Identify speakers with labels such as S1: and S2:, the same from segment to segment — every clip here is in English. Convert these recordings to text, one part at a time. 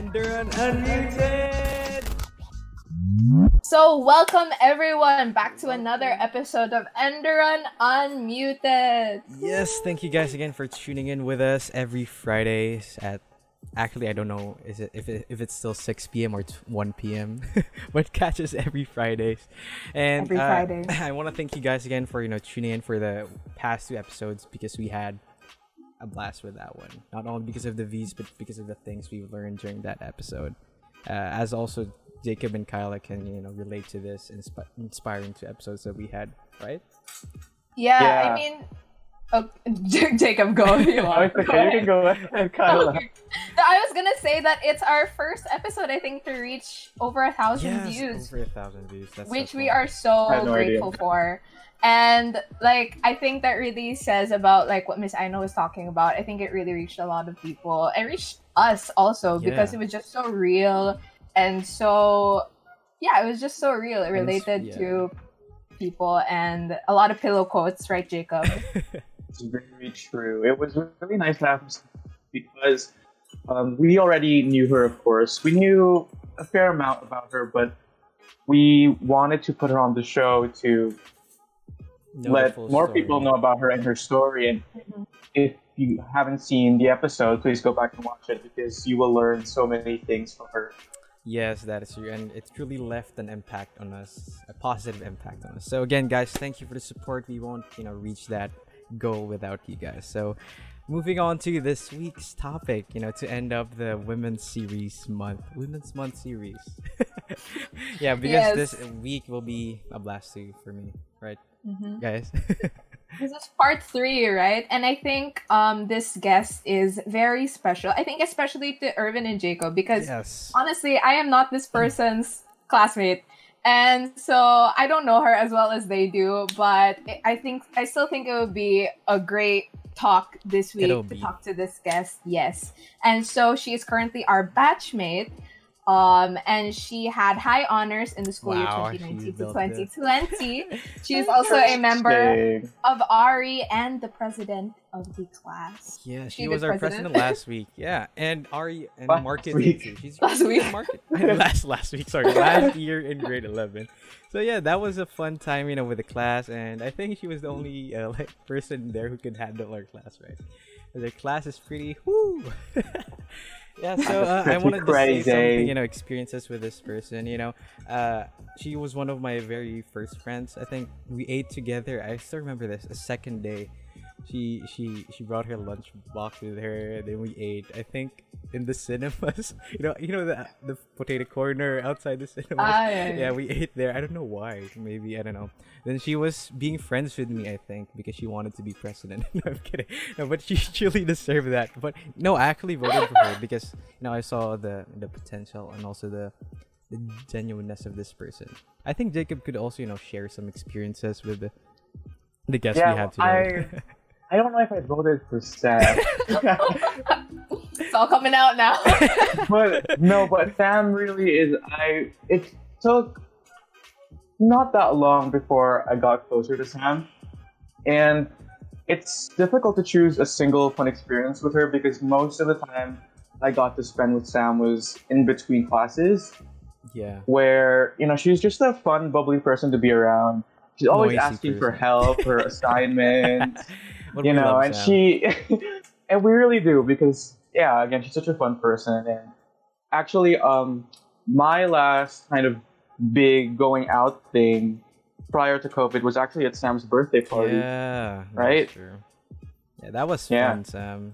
S1: Enderun Unmuted!
S2: So, welcome everyone back to another episode of Enderun Unmuted.
S1: Yes, thank you guys again for tuning in with us every Fridays at actually I don't know is it if it, if it's still 6 p.m. or 1 p.m. but catch us every Fridays. And
S2: Every
S1: uh,
S2: Friday.
S1: I want to thank you guys again for you know tuning in for the past two episodes because we had a blast with that one. Not only because of the V's, but because of the things we've learned during that episode. Uh, as also Jacob and Kyla can you know relate to this inspi- inspiring two episodes that we had, right?
S2: Yeah,
S3: Yeah.
S2: I mean, oh, Jacob, go if you want.
S3: it's okay. You can go ahead, Kyla.
S2: Okay. So I was gonna say that it's our first episode, I think, to reach over a thousand
S1: Yes,
S2: views,
S1: over a thousand views. That's
S2: which
S1: so
S2: we are so
S3: I had idea.
S2: grateful for. And like, I think that really says about like what Miss Aino was talking about. I think it really reached a lot of people and reached us also because
S1: Yeah.
S2: it was just so real and so yeah, it was just so real. It related
S1: yeah.
S2: to people and a lot of pillow quotes, right, Jacob?
S3: It's very true. It was really nice to have because um, we already knew her, of course. We knew a fair amount about her, but we wanted to put her on the show to
S1: Know the
S3: let more
S1: story.
S3: people know about her and her story. And
S2: Mhm.
S3: if you haven't seen the episode, please go back and watch it because you will learn so many things from her.
S1: Yes, that is true, and it truly left an impact on us, a positive impact on us. So again, guys, thank you for the support. We won't, you know, reach that goal without you guys. So, moving on to this week's topic, you know, to end up the Women's Series month, Women's Month series. yeah, because
S2: Yes.
S1: this week will be a blast too for me, right,
S2: Mhm.
S1: guys?
S2: This is part three, right? And I think um this guest is very special. I think especially to Irvin and Jacob because
S1: yes.
S2: honestly, I am not this person's classmate. And so I don't know her as well as they do, but I- I think I still think it would be a great talk this week
S1: It'll
S2: to
S1: be.
S2: talk to this guest. Yes. And so she is currently our batchmate. Um, and she had high honors in the school
S1: Wow,
S2: year
S1: she
S2: 2019 to
S1: built it.
S2: 2020. She is also a member of Ari and the president of the class.
S1: Yeah, she
S2: She
S1: was our
S2: president.
S1: president last week. Yeah, and Ari and
S3: Last
S1: marketing
S3: week.
S1: She's
S2: Last week.
S1: market last last week. Sorry, last year in grade eleven. So yeah, that was a fun time, you know, with the class, and I think she was the only uh, like person there who could handle our class, right? The class is pretty. Whoo. Yeah, so uh, I
S3: Pretty
S1: wanted to say
S3: crazy.
S1: something, you know, experiences with this person. You know, uh, she was one of my very first friends. I think we ate together. I still remember this. A second day, she she she brought her lunch box with her. Then we ate. I think in the cinemas. You know, you know the the potato corner outside the cinemas.
S2: Ah, yeah, yeah.
S1: yeah, we ate there. I don't know why. Maybe I don't know. Then she was being friends with me. I think because she wanted to be president. no, I'm kidding. No, but she truly deserved that. But no, I actually voted for her because you know I saw the the potential and also the the genuineness of this person. I think Jacob could also you know share some experiences with the the guests
S3: Yeah,
S1: we have today.
S3: I don't know if I voted for Sam.
S2: It's all coming out now.
S3: but no, but Sam really is. I it took not that long before I got closer to Sam, and it's difficult to choose a single fun experience with her because most of the time I got to spend with Sam was in between classes,
S1: yeah.
S3: where you know she's just a fun, bubbly person to be around. She's always
S1: Noisy
S3: asking for help, for assignments
S1: But
S3: you know, and
S1: Sam.
S3: she, and we really do because, yeah, again, she's such a fun person. And actually, um, my last kind of big going out thing prior to COVID was actually at Sam's birthday party.
S1: Yeah,
S3: right?
S1: Yeah, that was
S3: Yeah.
S1: fun, Sam.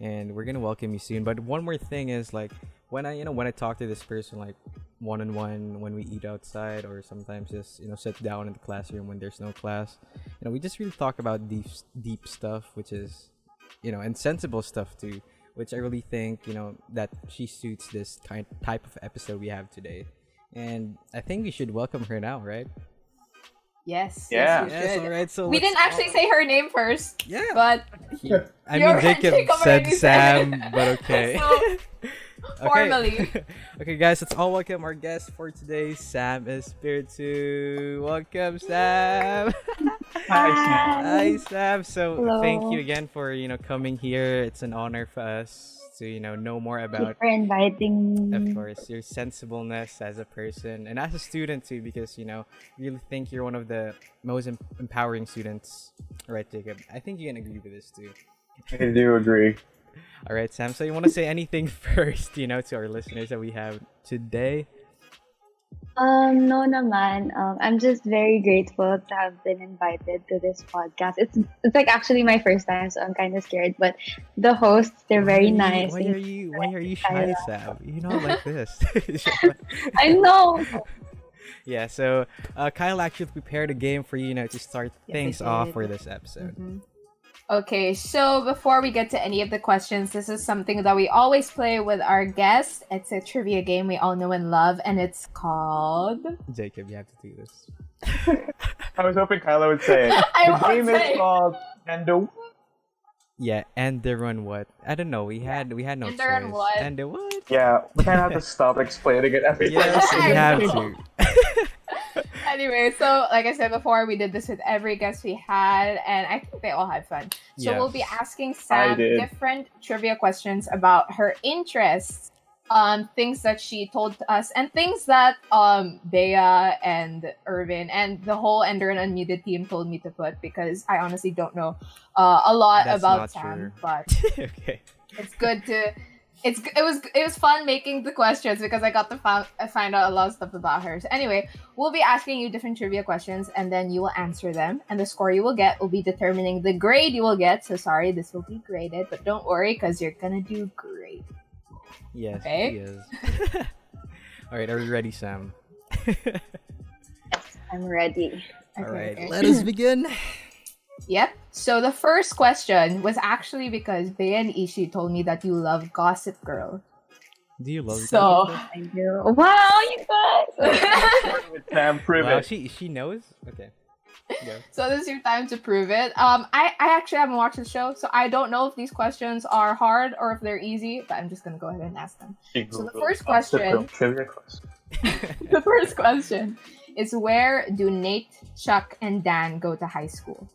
S1: And we're gonna welcome you soon. But one more thing is like when I, you know, when I talk to this person like one on one when we eat outside or sometimes just you know sit down in the classroom when there's no class, you know, we just really talk about deep deep stuff, which is, you know, and sensible stuff too. Which I really think you know that she suits this kind type of episode we have today. And I think we should welcome her now, right?
S2: yes.
S3: Yeah.
S2: Yes, we
S1: Yes, all right. So
S2: we didn't actually say her name first,
S1: Yeah.
S2: but
S1: He- I mean, Jacob
S2: Jacob
S1: said
S2: already said
S1: Sam, but okay.
S2: So, formally.
S1: okay, guys, let's all welcome our guest for today, Sam Espiritu. Welcome, Sam.
S3: Hi, Sam.
S1: Hi, Sam. So,
S2: Hello.
S1: thank you again for you know coming here. It's an honor for us to you know know more
S4: Thank
S1: about
S4: for inviting
S1: of course your sensibleness as a person and as a student too because you know really think you're one of the most em- empowering students right jacob i think you can agree with this too
S3: I do agree.
S1: All right sam so you want to say anything first you know to our listeners that we have today
S4: Um, no naman. Um, I'm just very grateful to have been invited to this podcast. It's it's like actually my first time, so I'm kind of scared. But the hosts, they're very
S1: Why are you-
S4: nice.
S1: why are you why are you shy sam you're not like this
S4: I know.
S1: yeah so uh, kyle actually prepared a game for you, you know to start
S2: Yes,
S1: things off for this episode
S2: Mhm. Okay, so before we get to any of the questions, this is something that we always play with our guests. It's a trivia game we all know and love, and it's called.
S1: jacob you have to do this
S3: I was hoping Kyla would say it.
S2: I
S3: The
S2: won't
S3: game is
S2: say.
S3: called Nendo.
S1: yeah and the run what i don't know we had we had no
S2: And the run
S1: choice
S2: what?
S1: and the what
S3: Yeah, we kind of have to stop explaining it every
S1: yes we have to
S2: Anyway, so like I said before, we did this with every guest we had, and I think they all had fun. So we'll be asking Sam different trivia questions about her interests, um, things that she told us, and things that um Bea and Irvin and the whole Enderun Unmuted team told me to put because I honestly don't know uh, a lot
S1: That's
S2: about
S1: not
S2: Sam,
S1: true.
S2: but
S1: okay
S2: it's good to it's it was it was fun making the questions because I got to found, find out a lot of stuff about her. So anyway, we'll be asking you different trivia questions and then you will answer them and the score you will get will be determining the grade you will get. So sorry, this will be graded, but don't worry because you're gonna do great.
S1: Yes,
S2: Okay.
S1: he is. All right, are you ready, Sam?
S4: I'm ready.
S1: All
S2: Okay,
S1: right,
S2: okay.
S1: let us begin.
S2: Yep. So the first question was actually because Bea and Ishi told me that you love Gossip Girl.
S1: Do you love
S2: So-
S1: Gossip
S4: I do. Wow, you guys!
S3: With Sam,
S1: Girl?
S3: prove
S1: Wow,
S3: it.
S1: she she knows. Okay. Yeah.
S2: So this is your time to prove it. Um, I, I actually haven't watched the show, so I don't know if these questions are hard or if they're easy. But I'm just gonna go ahead and ask them. So the first question-
S3: question.
S2: the first question is: Where do Nate, Chuck, and Dan go to high school?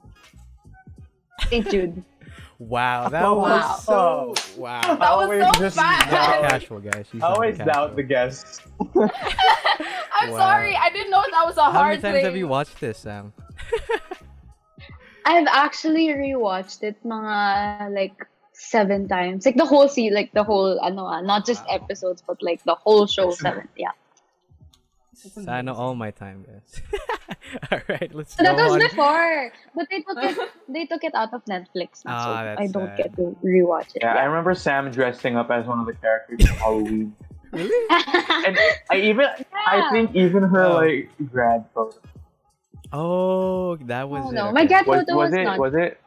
S4: St. Jude.
S1: Wow, that
S3: Oh,
S1: was
S2: wow.
S1: so wow.
S2: That was
S3: always
S2: so
S3: just
S2: fast.
S3: doubt-
S1: casual, guys. She's
S3: I always
S1: casual.
S3: doubt the guests.
S2: I'm
S1: Wow.
S2: sorry, I didn't know that was a
S1: How many
S2: hard
S1: times
S2: thing.
S1: have you watched this, Sam?
S4: I've actually rewatched it mga like seven times. Like the whole scene, like the whole ano ah, not just
S1: Wow.
S4: episodes, but like the whole show seven. Yeah.
S2: It's
S1: Sana all my time, guys. all right, let's
S4: So that was
S1: on.
S4: before, but they took it. They took it out of Netflix now, so
S1: Ah, that's
S4: I don't
S1: sad.
S4: get to rewatch it.
S3: Yeah, I remember Sam dressing up as one of the characters in Halloween.
S1: Really?
S3: And I even, I think even her
S1: Oh.
S3: like grad photo.
S1: Oh, that was
S4: Oh,
S1: it.
S4: no,
S1: okay.
S4: my grad
S3: Was,
S4: photo
S3: was
S4: was
S3: it?
S4: not.
S3: Was it?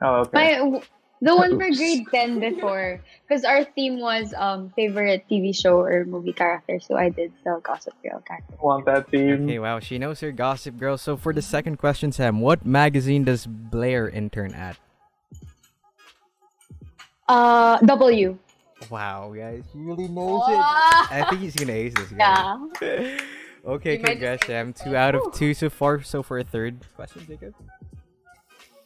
S3: Oh, okay.
S4: My the one for
S3: Oops.
S4: grade ten before, because our theme was um favorite TV show or movie character, so I did the Gossip Girl character.
S3: Want that theme?
S1: Okay, wow, she knows her Gossip Girl. So for the second question, Sam, what magazine does Blair intern at?
S4: Uh, W.
S1: Wow, guys, she really knows
S2: Wow.
S1: it. I think he's gonna ace this,
S4: Yeah.
S1: okay, congrats, Sam. Two out of two so far. So for a third question, Jacob.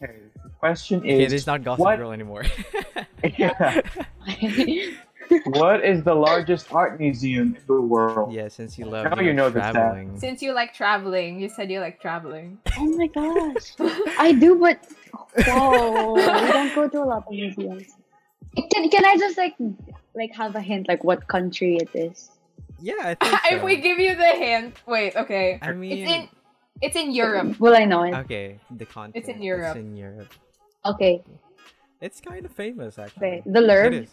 S3: Okay, the question
S1: Okay,
S3: is,
S1: this is not Gossip
S3: what-
S1: Girl anymore.
S3: yeah, what is the largest art museum in the world?
S1: yeah, since you love
S3: Now
S1: you
S3: you know this,
S2: Since you like traveling, you said you like traveling.
S4: oh my gosh, I do, but whoa, we don't go to a lot of museums. Can can I just like like have a hint like what country it is?
S1: Yeah, I think
S2: if we give you the hint, wait, okay.
S1: I mean,
S2: It's in it's in Europe.
S4: Will I know it?
S1: okay, the continent.
S2: in Europe.
S1: It's in Europe.
S4: Okay,
S1: It's kind of famous, actually.
S4: okay. The
S1: It
S4: Louvre.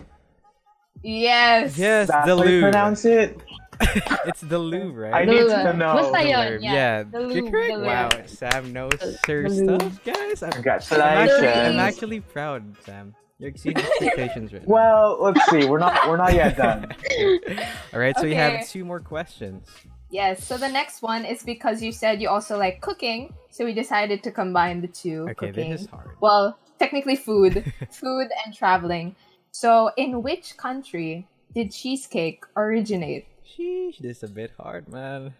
S2: Yes.
S1: Yes,
S3: That's
S1: the
S3: how you
S1: Louvre.
S3: pronounce it.
S1: it's the Louvre, right?
S3: I
S1: right?
S3: need
S4: Louvre.
S3: to know.
S4: Basta
S1: The
S4: yun, yeah.
S1: yeah.
S4: The
S1: You're
S4: Louvre,
S1: correct.
S4: the
S1: Wow, Sam knows
S4: The-
S1: her
S4: the
S1: stuff, guys. I'm, I'm,
S3: Congratulations.
S1: actually, I'm actually proud, Sam. You're exceeding expectations right now.
S3: Well, let's see. We're not. We're not yet done.
S1: All right, so you have two more questions.
S2: Yes. So the next one is because you said you also like cooking, so we decided to combine the two.
S1: Okay,
S2: cooking.
S1: this is hard.
S2: Well, technically food, food and traveling. So, in which country did cheesecake originate?
S1: Sheesh, this is a bit hard, man.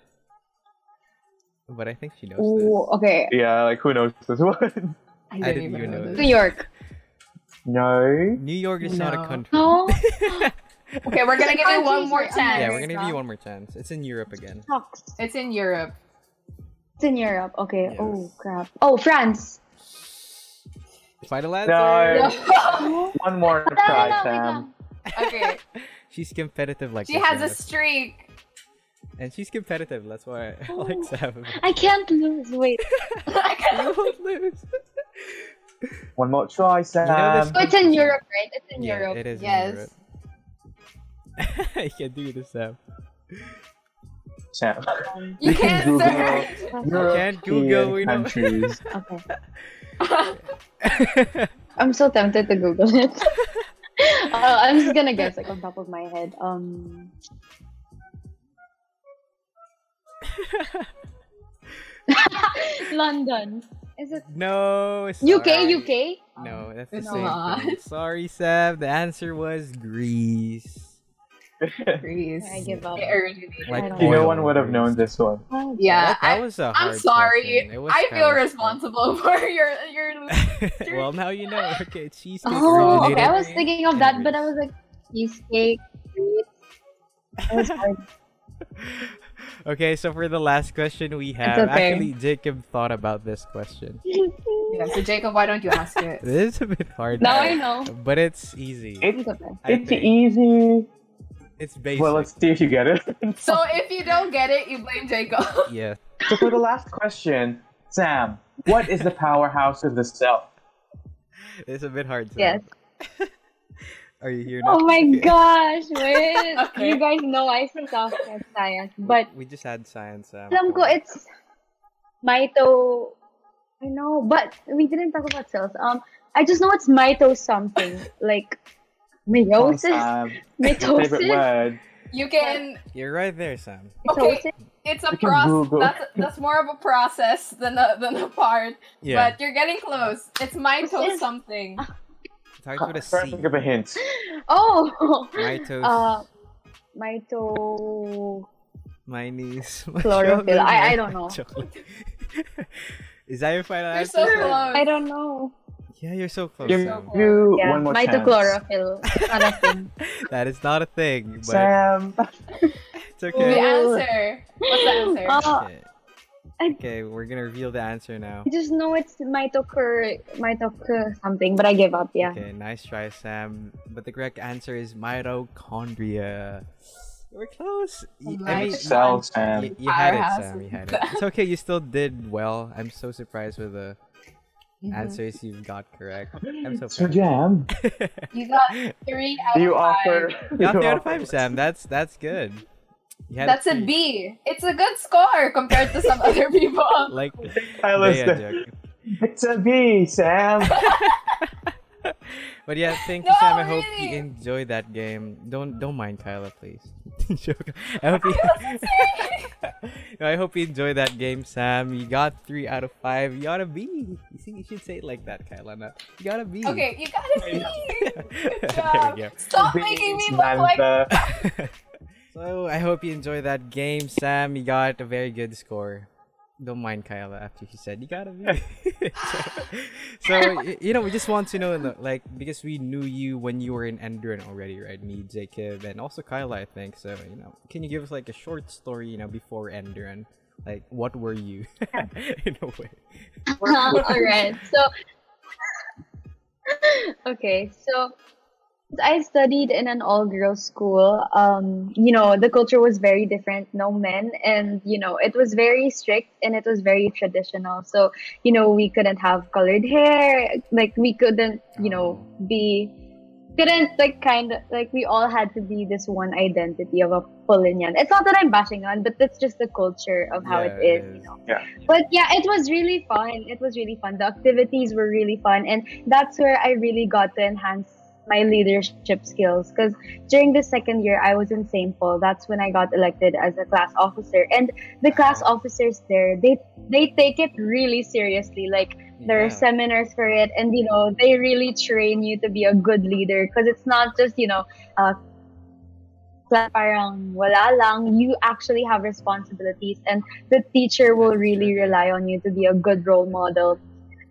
S1: But I think she knows
S4: Ooh, okay.
S3: Yeah, like who knows this one?
S2: I
S1: I didn't even know
S4: New
S1: this.
S4: York.
S3: No.
S1: New York is not a country.
S4: No.
S2: Okay, we're gonna give you one more
S4: are
S2: chance.
S1: Yeah, we're gonna give you one more chance. It's in Europe again.
S2: It's in Europe.
S4: It's in Europe. Okay.
S1: Yes.
S4: Oh crap. Oh, France.
S1: Final answer.
S3: No. One more try,
S4: no,
S3: Sam.
S4: lang.
S2: okay,
S1: She's competitive like
S2: she
S1: this,
S2: has a streak.
S1: and she's competitive. That's why I
S4: Oh.
S1: like Sam.
S4: I can't lose. Wait.
S1: you won't lose.
S3: One more try, Sam.
S1: know this-
S4: So oh, it's in Europe, right? It's in
S1: yeah,
S4: Europe.
S1: it is.
S2: Yes.
S1: In I can't do this, Sam.
S3: Sam.
S2: You
S3: You can
S2: can't
S3: Google.
S2: search.
S1: Can't Google, we know.
S3: countries.
S4: okay. I'm so tempted to Google it. uh, I'm just gonna guess like on top of my head. Um. London. Is it
S1: no.
S4: UK?
S1: sorry.
S4: UK?
S1: No, that's the
S2: It's
S1: same
S2: not.
S1: thing. Sorry, Sam. The answer was Greece.
S2: Greece.
S4: I give up.
S1: Like
S4: I don't
S3: You
S4: know.
S3: no one would have known this one.
S4: Oh,
S2: Yeah,
S1: that, that
S2: I,
S1: was a
S2: I'm
S1: hard
S2: sorry.
S1: question. It was
S2: I feel
S1: tough.
S2: responsible for your your.
S1: well, now you know. Okay, cheesecake
S4: Oh,
S1: originated.
S4: okay. I was thinking of that, but I was like, cheesecake. Greece. Was.
S1: Okay, so for the last question we have,
S4: okay.
S1: actually Jacob thought about this question.
S2: Yeah, so Jacob, why don't you ask it?
S1: This is a bit hard,
S4: now I know.
S1: but it's easy.
S3: It-
S4: It's okay.
S3: It's easy.
S1: It's basic.
S3: Well, let's see if you get it.
S2: So if you don't get it, you blame Jacob.
S1: yeah.
S3: so for the last question, Sam, what is the powerhouse of the cell?
S1: It's a bit hard. Sam.
S4: Yes.
S1: Are you here now?
S4: Oh my gosh, wait.
S2: Okay.
S4: You guys know I suck at science, but
S1: We just had science. Sam.
S4: alam ko it's mito. I know, but we didn't talk about cells. Um, I just know it's mito something like
S3: Come on,
S4: meiosis,
S3: Sam. Your favorite
S4: mitosis,
S3: word.
S2: You can.
S1: You're right there, Sam.
S2: Okay, it's a process. That's that's more of a process than a than a part.
S1: Yeah.
S2: But you're getting close. It's mito
S4: It's-
S2: something.
S1: starts with a
S3: Try to
S1: C.
S3: think of a hint.
S4: Oh,
S1: Mitos.
S4: uh, mito.
S1: my niece.
S4: Chlorophyll. I- I don't know.
S1: Is that your final
S2: You're
S1: answer?
S2: so close.
S4: I don't don't
S1: Yeah, you're so close.
S3: Give
S1: Sam.
S3: you
S4: Yeah,
S3: one more chance.
S4: mitochlorophyll. Not a thing.
S1: That is not a thing, but
S3: Sam.
S1: it's
S2: The
S1: okay.
S2: answer. What's the answer?
S4: Uh,
S1: Okay.
S4: I-
S1: Okay, we're gonna reveal the answer now.
S4: I just know it's mitochur, mitochur something, but I give up. Yeah.
S1: Okay, nice try, Sam. But the correct answer is mitochondria. We're close. Y- I mean,
S2: Nice.
S3: Cell,
S1: you,
S3: Sam.
S1: you had it, Sam. You had it. It's okay. You still did well. I'm so surprised with the
S2: Mhm.
S1: answers you've got correct. I'm so
S3: So
S1: proud.
S3: Jam.
S2: You got three out
S3: You
S2: of five.
S3: offer.
S1: You got three out of five, Sam. That's that's good.
S2: That's a B. It's a good score compared to some other people.
S1: Like
S3: Tyler's
S1: Bea
S3: the- It's a B, Sam.
S1: But yeah, thank you,
S2: No,
S1: Sam. I hope you
S2: really.
S1: enjoyed that game. Don't don't mind Kyla, please. Joke. I hope you. No, I hope you enjoyed that game, Sam. You got three out of five. You gotta be. You see, you should say it like that, Kyla. Not, you gotta be.
S2: Okay, you got a B. Good
S1: there
S2: job.
S1: we go.
S2: Stop making me look like
S1: So I hope you enjoyed that game, Sam. You got a very good score. Don't mind Kyla after he said you got a B. so, so you know, we just want to know, like, because we knew you when you were in Enderun already, right? Me, Jacob, and also Kyla, I think. So you know, can you give us like a short story, you know, before Enderun? Like, what were you in a way?
S4: All right. So, okay. So, I studied in an all-girls school. Um, you know, the culture was very different. No men, and you know, it was very strict and it was very traditional. So, you know, we couldn't have colored hair. Like, we couldn't, you know, be couldn't like kind of like we all had to be this one identity of a Paulinian. It's not that I'm bashing on, but that's just the culture of how
S1: Yeah,
S4: it
S1: it
S4: is, you know.
S3: Yeah.
S4: But yeah, it was really fun. It was really fun. The activities were really fun, and that's where I really got to enhance my leadership skills. Because during the second year, I was in St. Paul. That's when I got elected as a class officer, and the class officers there, they they take it really seriously. Like there are seminars for it, and you know they really train you to be a good leader. Because it's not just you know. Uh, parang wala lang, you actually have responsibilities and the teacher will really rely on you to be a good role model.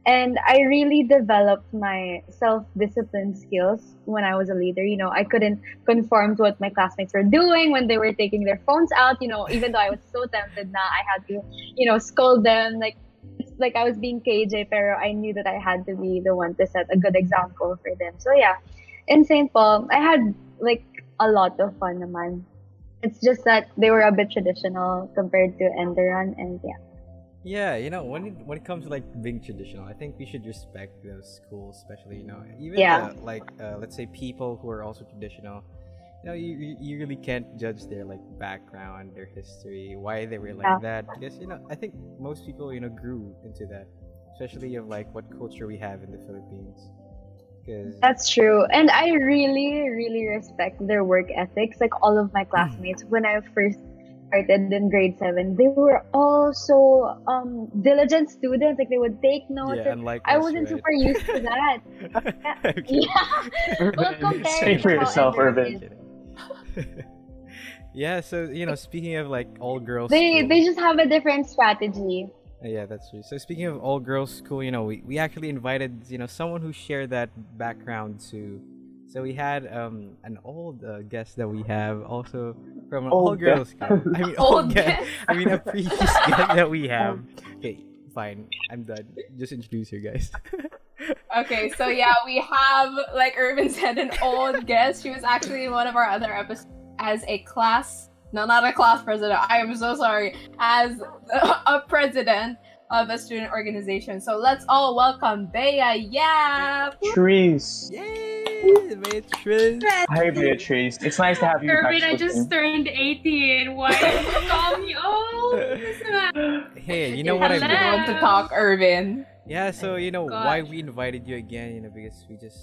S4: And I really developed my self discipline skills when I was a leader. You know, I couldn't conform to what my classmates were doing when they were taking their phones out. You know, even though I was so tempted, now I had to, you know, scold them like like I was being KJ, pero I knew that I had to be the one to set a good example for them. So yeah, in St. Paul, I had like a lot of fun naman. It's just that they were a bit traditional compared to Enderun and yeah.
S1: Yeah, you know, when it, when it comes to like being traditional, I think we should respect those schools, especially you know, even
S4: Yeah.
S1: the, like uh, let's say people who are also traditional. You know, you, you- really can't judge their like background, their history, why they were like
S4: Yeah.
S1: that. Because you know, I think most people you know grew into that, especially of like what culture we have in the Philippines.
S4: That's true. And I really, really respect their work ethics. Like all of my classmates, when I first started in grade seven, they were all so um, diligent students. Like they would take notes.
S1: yeah,
S4: and
S1: unlike
S4: I
S1: us,
S4: wasn't
S1: right?
S4: super used to that.
S1: Okay.
S4: yeah. Well, compared
S3: Say for yourself,
S4: Enderon Irvin.
S1: yeah, so you know, speaking of like all girls,
S4: They
S1: school-
S4: they just have a different strategy.
S1: Yeah, that's true. So speaking of all girls school, you know, we, we actually invited, you know, someone who shared that background too. So we had um an old uh, guest that we have also from an all
S3: Old
S1: girls
S3: guest.
S1: school. I mean
S2: Old
S1: old guest.
S2: guest.
S1: I mean a previous guest that we have. Okay, fine. I'm done. Just introduce your guys.
S2: Okay, so yeah, we have, like Irvin said, an old guest. She was actually in one of our other episodes as a class, no, not a class president. I am so sorry. As a president of a student organization. So let's all welcome Bea Yap.
S3: Trees.
S1: Yay! Beatrice.
S3: Hi, Beatrice. It's nice to have you
S5: Irvin. I just turned 18. Why did you call me old?
S1: Hey, you know what I
S2: You're
S1: mean?
S2: to talk, Irvin.
S1: Yeah, so you know why we invited you again, you know, because we just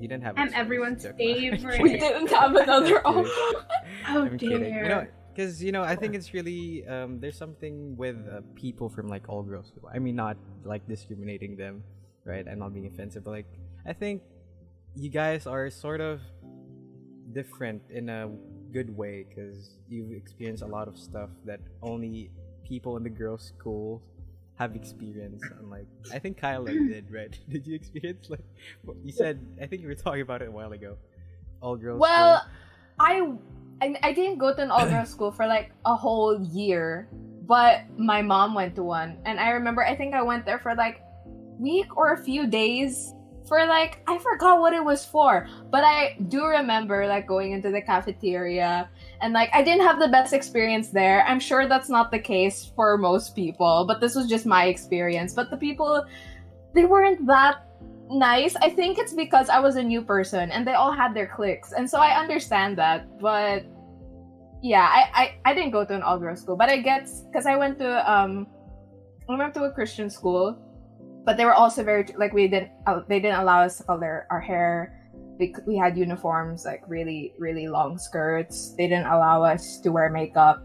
S1: you didn't have a
S5: I'm everyone's favorite.
S2: We didn't have another.
S1: I'm
S2: Oh.
S5: How
S1: You know,
S5: dare.
S1: Because you know, I think it's really um, there's something with uh, people from like all girls school. I mean, not like discriminating them, right? I'm not being offensive, but like I think you guys are sort of different in a good way because you've experienced a lot of stuff that only people in the girls' school have experienced. And like I think Kyla did, right? Did you experience like you said? I think you were talking about it a while ago. All girls.
S2: Well, I, I I didn't go to an all girls school for like a whole year, but my mom went to one, and I remember I think I went there for like week or a few days for like I forgot what it was for, but I do remember like going into the cafeteria and like I didn't have the best experience there. I'm sure that's not the case for most people, but this was just my experience. But the people they weren't that nice. I think it's because I was a new person and they all had their cliques. And so I understand that. But yeah, I, I, I didn't go to an all girls school, but I guess because I went to um I went to a Christian school, but they were also very like we didn't uh, they didn't allow us to color our hair. We, we had uniforms like really really long skirts. They didn't allow us to wear makeup.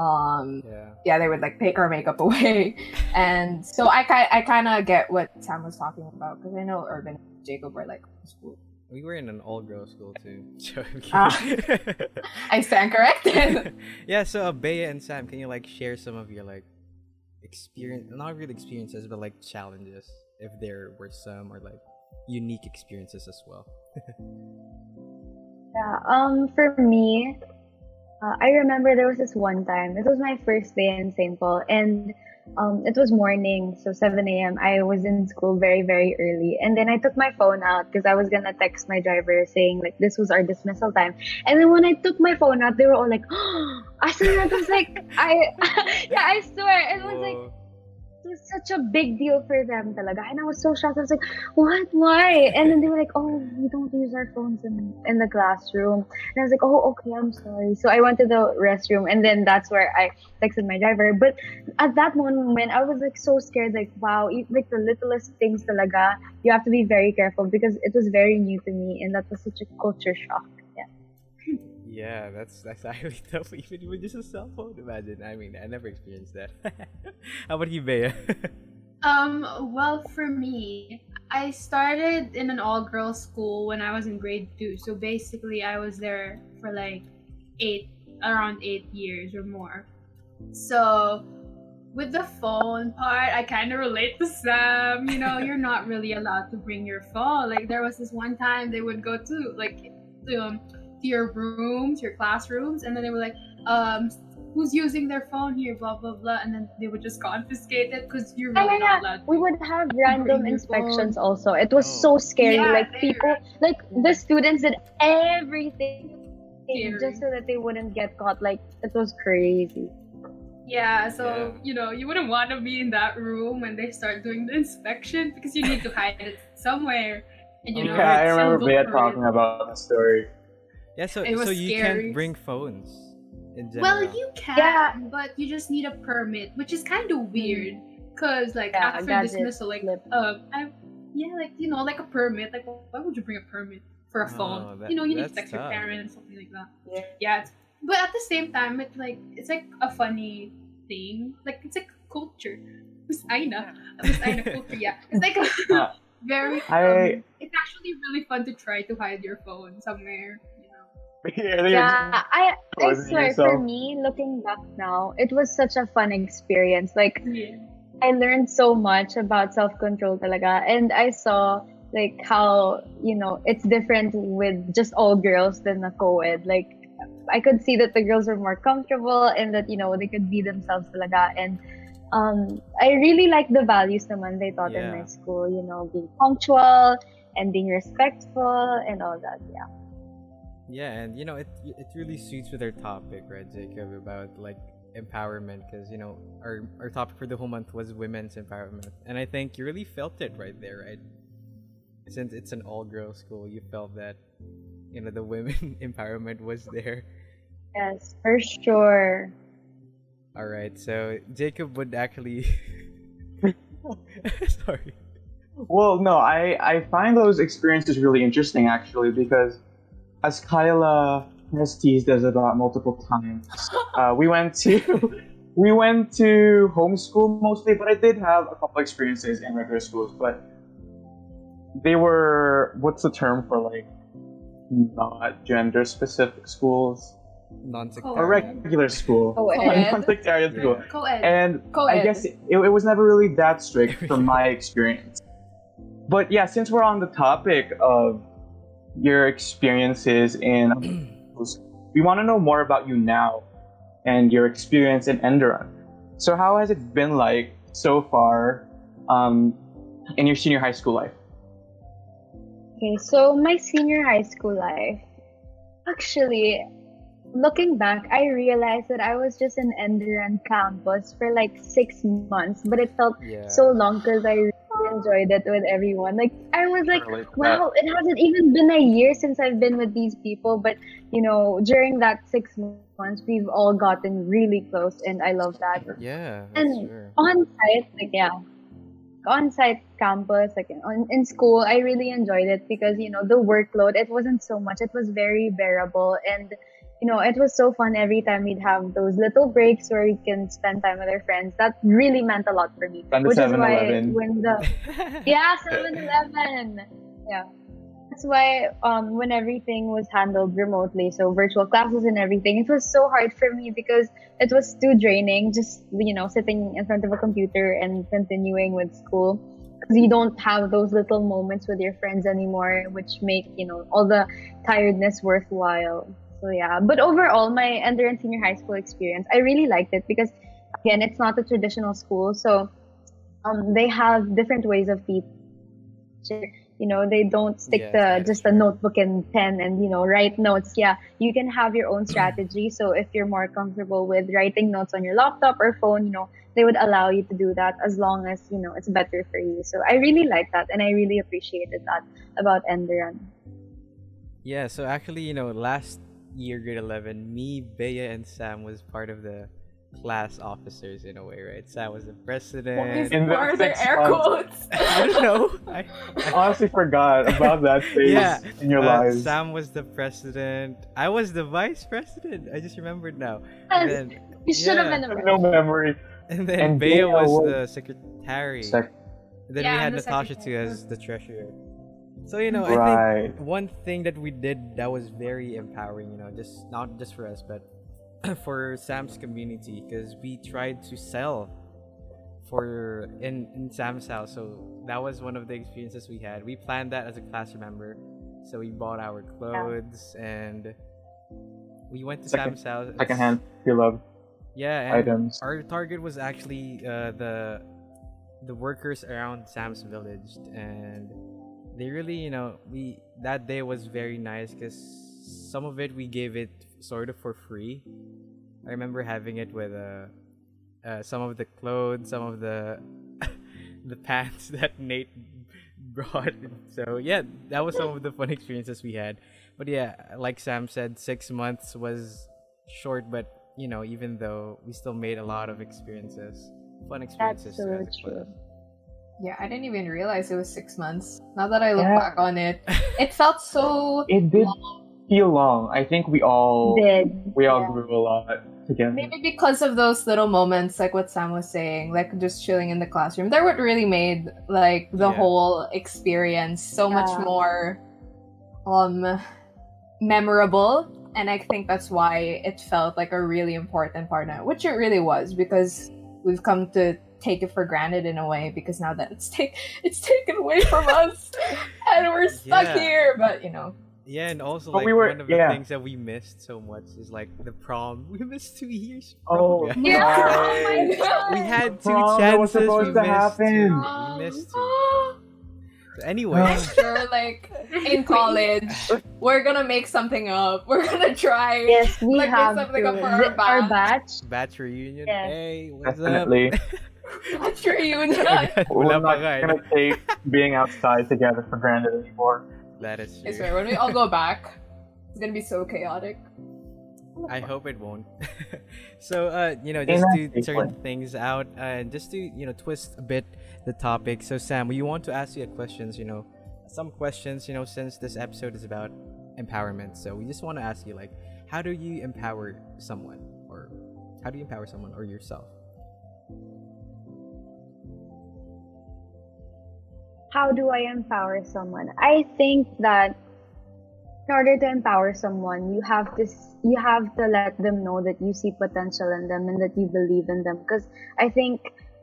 S2: Um
S1: Yeah.
S2: yeah, they would like take our makeup away, and so I kind I kind of get what Sam was talking about because I know Irvin and Jacob were like school.
S1: We were in an all-girl school too. So
S2: Ah. I stand corrected.
S1: yeah, so uh, Bea and Sam, can you like share some of your like experience not really experiences but like challenges if there were some or like unique experiences as well.
S4: Yeah. Um. For me, uh, I remember there was this one time. This was my first day in St. Paul, and um, it was morning, so 7 a.m. I was in school very, very early, and then I took my phone out because I was gonna text my driver saying like this was our dismissal time. And then when I took my phone out, they were all like, "Oh!" I was like I, yeah, I swear, it was like
S1: Oh,
S4: it was such a big deal for them talaga. And I was so shocked. I was like, what? Why? And then they were like, oh, we don't use our phones in, in the classroom. And I was like, oh, okay, I'm sorry. So I went to the restroom and then that's where I texted my driver. But at that moment, I was like so scared, like, wow, like the littlest things talaga, you have to be very careful because it was very new to me and that was such a culture shock. Yeah.
S1: that's that's actually tough even with just a cell phone. Imagine. I mean, I never experienced that. How about you, Bea?
S5: Um, well, for me, I started in an all girls school when I was in grade two. So basically, I was there for like eight, around eight years or more. So with the phone part, I kind of relate to Sam. You know, you're not really allowed to bring your phone. Like there was this one time they would go to like to, um, to your rooms, your classrooms, and then they were like, um, who's using their phone here, blah blah blah, and then they would just confiscate it because you're
S4: Yeah,
S5: really
S4: yeah,
S5: not allowed.
S4: We would have random inspections
S5: phone.
S4: also. It was
S1: Oh.
S4: so scary.
S5: Yeah,
S4: like
S5: they
S4: people, like the students did everything
S5: Scary.
S4: just so that they wouldn't get caught. Like it was crazy.
S5: Yeah, so
S1: Yeah.
S5: you know, you wouldn't want to be in that room when they start doing the inspection because you need to hide it somewhere. And you know,
S3: yeah, I
S5: it's
S3: remember
S5: so
S3: Bea talking about the story.
S1: Yeah, so
S5: It was
S1: so you
S5: scary.
S1: can't bring phones in general.
S5: Well, you can,
S4: Yeah.
S5: but you just need a permit, which is kind of weird. Cause like
S4: Yeah,
S5: after
S4: gadget
S5: dismissal, like
S4: slip.
S5: um, I yeah, like you know, like a permit. Like, why would you bring a permit for a
S1: Oh,
S5: phone?
S1: that-
S5: you know, you need to
S1: that's
S5: text your parents, something like that.
S4: Yeah.
S5: Yeah, it's, but at the same time, it's like it's like a funny thing. Like it's like culture. Miss Aina, Miss Aina culture. Yeah, it's like
S3: Uh,
S5: very.
S3: I-
S5: Um, it's actually really fun to try to hide your phone somewhere. You.
S4: Yeah, I I
S3: Was it
S4: swear for me, looking back now, it was such a fun experience. Like
S5: Yeah.
S4: I learned so much about self control talaga. And I saw like how, you know, it's different with just all girls than a co ed. Like I could see that the girls were more comfortable and that, you know, they could be themselves talaga. And um I really like the values naman they taught in my school, you know, being punctual and being respectful and all that. Yeah.
S1: Yeah, and you know it it really suits with our topic, right, Jacob, about like empowerment, because you know our our topic for the whole month was women's empowerment, and I think you really felt it right there, right? Since it's an all girls school, you felt that you know the women empowerment was there.
S4: Yes, for sure.
S1: All right, so Jacob would actually. Sorry.
S3: Well, no, I, I find those experiences really interesting actually because as Kyla has teased us about multiple times, uh, we went to we went to homeschool mostly, but I did have a couple experiences in regular schools, but they were what's the term for like not gender specific schools?
S1: Non-sectarian.
S3: A regular school.
S4: Oh,
S5: Co-ed.
S4: and
S3: Non-sectarian school.
S1: Yeah.
S5: Co-ed.
S3: And I
S2: Co-ed.
S3: guess it, it was never really that strict from my experience. But yeah, since we're on the topic of your experiences in, we want to know more about you now and your experience in Enderun. So how has it been like so far um, in your senior high school life?
S4: Okay, so my senior high school life, actually, looking back, I realized that I was just in Enderun campus for like six months, but it felt
S1: Yeah.
S4: so long because I really enjoyed it with everyone. Like, I was like,
S3: Relate
S4: wow, it hasn't even been a year since I've been with these people, but you know, during that six months, we've all gotten really close, and I love that
S1: Yeah.
S4: And-
S1: true.
S4: on site, like yeah, on site campus, like on, in school, I really enjoyed it because you know the workload it wasn't so much. It was very bearable, and you know it was so fun every time we'd have those little breaks where we can spend time with our friends. That really meant a lot for me.
S3: Gone to
S4: which is why
S3: 7-Eleven.
S4: when the yeah 7-Eleven, yeah. That's why um, when everything was handled remotely, so virtual classes and everything, it was so hard for me because it was too draining just you know sitting in front of a computer and continuing with school because you don't have those little moments with your friends anymore which make you know all the tiredness worthwhile so yeah. But overall my Enderun senior high school experience i really liked it because again it's not a traditional school. So um, they have different ways of teaching. You know they don't stick
S1: Yes,
S4: to just a notebook and pen and you know write notes. Yeah you can have your own strategy. So if you're more comfortable with writing notes on your laptop or phone you know they would allow you to do that as long as you know it's better for you. So i really like that and i really appreciated that about Enderun
S1: Yeah, so actually, you know, last year, grade 11, me, Bea, and Sam was part of the class officers in a way, right? Sam was the president.
S3: In the
S2: Why are there air
S3: months.
S2: quotes?
S1: I don't know. I,
S3: I honestly forgot about that phase
S1: Yeah,
S3: in your
S1: uh,
S3: lives.
S1: Sam was the president. I was the vice president. I just remembered now. And then,
S4: you should have
S1: yeah.
S4: been a
S3: no memory.
S1: and then
S3: And
S1: Bea
S3: Bea
S1: was
S3: was-
S1: the secretary.
S3: Sec-
S1: then
S5: Yeah,
S1: we had
S5: the
S1: Natasha too as the treasurer. So you know, I think one thing that we did that was very empowering, you know, just not just for us, but for Sam's community, because we tried to sell for in in Sam's house. So that was one of the experiences we had. We planned that as a class member. So we bought our clothes and we went to
S3: Second-
S1: Sam's house.
S3: Secondhand pre-loved
S1: Yeah, and
S3: items.
S1: our target was actually uh, the the workers around Sam's village, and they really, you know, we that day was very nice because some of it we gave it sort of for free. I remember having it with uh, uh some of the clothes, some of the the pants that Nate brought. So yeah, that was some of the fun experiences we had. But yeah, like Sam said, six months was short, but you know, even though we still made a lot of experiences, fun experiences.
S4: so true.
S1: Class.
S2: Yeah, I didn't even realize it was six months. Now that I look
S3: Yeah.
S2: back on it, it felt so.
S3: It did feel long. I think we all
S4: Did
S3: we all
S2: Yeah.
S3: grew a lot together.
S2: Maybe because of those little moments, like what Sam was saying, like just chilling in the classroom, that what really made like the
S1: Yeah.
S2: whole experience so much more um memorable. And I think that's why it felt like a really important part now, which it really was, because we've come to take it for granted in a way because now that it's take it's taken away from us and we're stuck
S1: Yeah.
S2: here. But you know,
S1: Yeah, and also
S3: But
S1: like
S3: we were-
S1: one of the
S3: yeah.
S1: things that we missed so much is like the prom. We missed two years.
S3: Oh,
S1: guys.
S2: Yeah. Oh my God.
S1: we had two
S3: Prom
S1: chances.
S3: was supposed
S1: we
S3: to
S1: missed
S3: happen.
S1: Two. We missed two. So anyway,
S3: Oh.
S2: sure like in college we're gonna make something up we're gonna try
S4: yes, we
S2: Like, make
S4: have
S2: something
S4: to.
S2: up for our
S4: The- our
S2: batch.
S4: batch.
S1: batch reunion.
S4: Yes.
S1: Hey, what's
S3: Definitely.
S1: up?
S2: Watch reunion
S3: We're
S1: Wala pa
S3: not
S1: nga eh.
S3: gonna take being outside together for granted anymore.
S1: That is
S2: I
S1: true.
S2: swear when we all go back it's gonna be so chaotic
S1: I hope it won't. so, uh, you know, just to turn things out uh, and just to, you know, twist a bit the topic. So, Sam, we want to ask you a questions, you know, some questions, you know, since this episode is about empowerment. So, we just want to ask you, like, how do you empower someone? Or how do you empower someone or yourself?
S4: How do I empower someone? I think that in order to empower someone, you have to you have to let them know that you see potential in them and that you believe in them. Because I think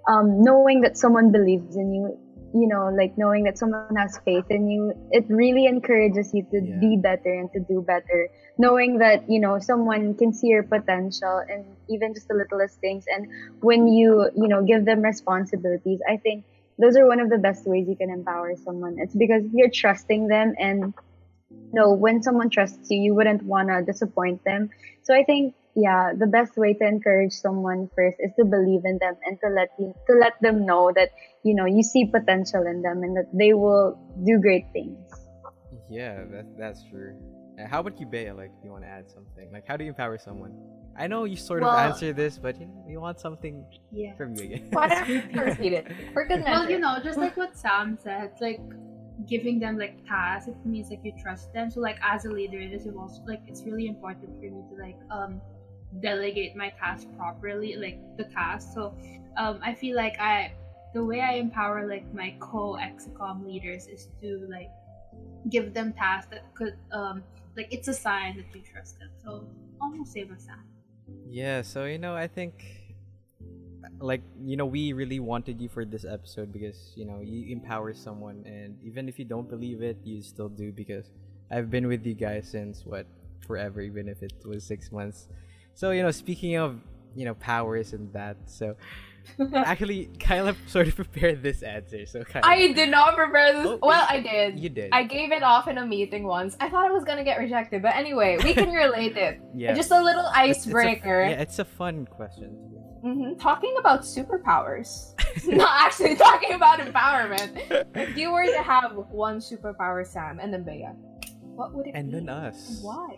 S4: um, knowing that someone believes in you, you know, like knowing that someone has faith in you, it really encourages you to
S1: Yeah.
S4: be better and to do better. Knowing that you know someone can see your potential and even just the littlest things, and when you you know give them responsibilities, I think those are one of the best ways you can empower someone. It's because you're trusting them and no, when someone trusts you, you wouldn't want to disappoint them. So I think, yeah, the best way to encourage someone first is to believe in them and to let you, to let them know that, you know, you see potential in them and that they will do great things.
S1: Yeah, that, that's true. Uh, how about you, Bea? Like, you want to add something? Like, how do you empower someone? I know you sort
S5: Well-
S1: of answer this, but you know, we want something
S5: Yeah.
S1: from you again.
S2: why don't you repeat it for good
S5: Well, you know, just like what Sam said, like giving them like tasks, it means like you trust them. So like as a leader, it is also like it's really important for me to like um delegate my tasks properly, like the task. So um I feel like I the way I empower like my co execom leaders is to like give them tasks that could um like it's a sign that you trust them. So almost same as Sam.
S1: Yeah, so you know, I think like you know, we really wanted you for this episode because you know you empower someone, and even if you don't believe it, you still do because I've been with you guys since what forever, even if it was six months. So you know, speaking of you know powers and that, so actually, Kyla sort of prepared this answer. So Kyla,
S2: i did not prepare this
S1: Oh,
S2: well i did
S1: you did.
S2: I gave it off in a meeting once. I thought it was gonna get rejected, but anyway, we can relate it.
S1: yeah,
S2: Just a little
S1: It's- it's a-
S2: icebreaker.
S1: yeah, it's a fun question.
S2: hmm Talking about superpowers, not actually talking about empowerment. If you were to have one superpower, Sam, and then Bea, what would it
S1: And
S2: be?
S1: And then us.
S2: Why?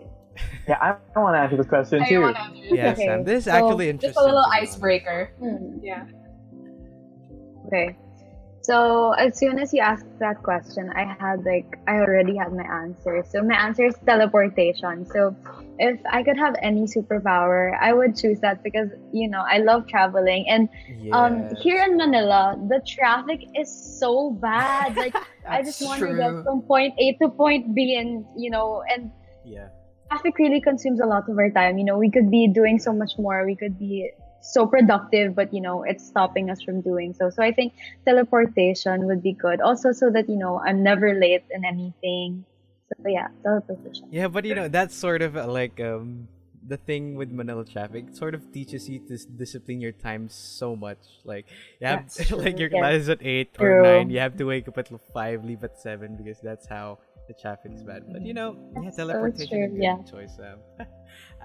S3: Yeah, I, I want to answer this question
S2: I
S3: too.
S2: want this.
S1: Yeah,
S4: Okay,
S1: Sam. This is
S4: so
S1: actually interesting.
S2: Just a little
S1: to be honest.
S2: icebreaker.
S4: Hmm.
S2: Yeah.
S4: Okay. So as soon as you asked that question, I had like I already had my answer. So my answer is teleportation. So if I could have any superpower, I would choose that because you know I love traveling and um here in Manila, the traffic is so bad. Like I just want to get from point A to point B and you know and
S1: Yeah.
S4: Traffic really consumes a lot of our time. You know, we could be doing so much more. We could be so productive, but you know, it's stopping us from doing so. So I think teleportation would be good. Also, so that you know, I'm never late in anything. So yeah, teleportation.
S1: Yeah, but you know that's sort of uh, like um the thing with Manila traffic. It sort of teaches you to discipline your time so much. Like you have like your
S4: Yeah.
S1: class is at eight
S4: True.
S1: or nine. You have to wake up at five, leave at seven because that's how the traffic is bad. But you know, yeah, teleportation is a good
S4: yeah.
S1: choice. Sam.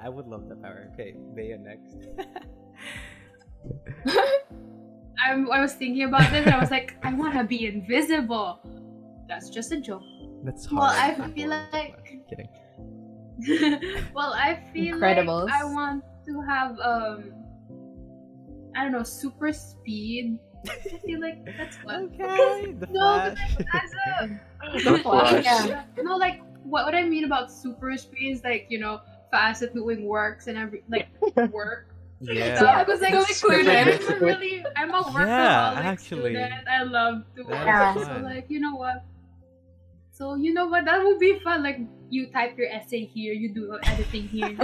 S1: I would love the power. Okay, Bea next.
S5: I'm, I was thinking about this. And I was like, I want to be invisible. That's just a joke.
S1: That's hard.
S5: Well, I
S1: That
S5: feel
S1: one.
S5: like-
S1: Kidding.
S5: well, I feel
S2: Incredibles.
S5: like I want to have um, I don't know, super speed. I feel like that's fun.
S1: Okay, the
S5: No, but
S1: flash.
S5: like, as a
S3: The Flash.
S5: yeah, no, like what what I mean about super speed is like you know fast at doing works and every like work.
S1: yeah.
S5: So
S2: Yeah, I was like,
S5: so
S2: included.
S5: I'm really, I'm a workaholic
S1: Yeah, actually.
S5: student. I love to work.
S1: That
S2: is
S5: So like, you know what? So you know what? That would be fun. Like you type your essay here, you do editing here.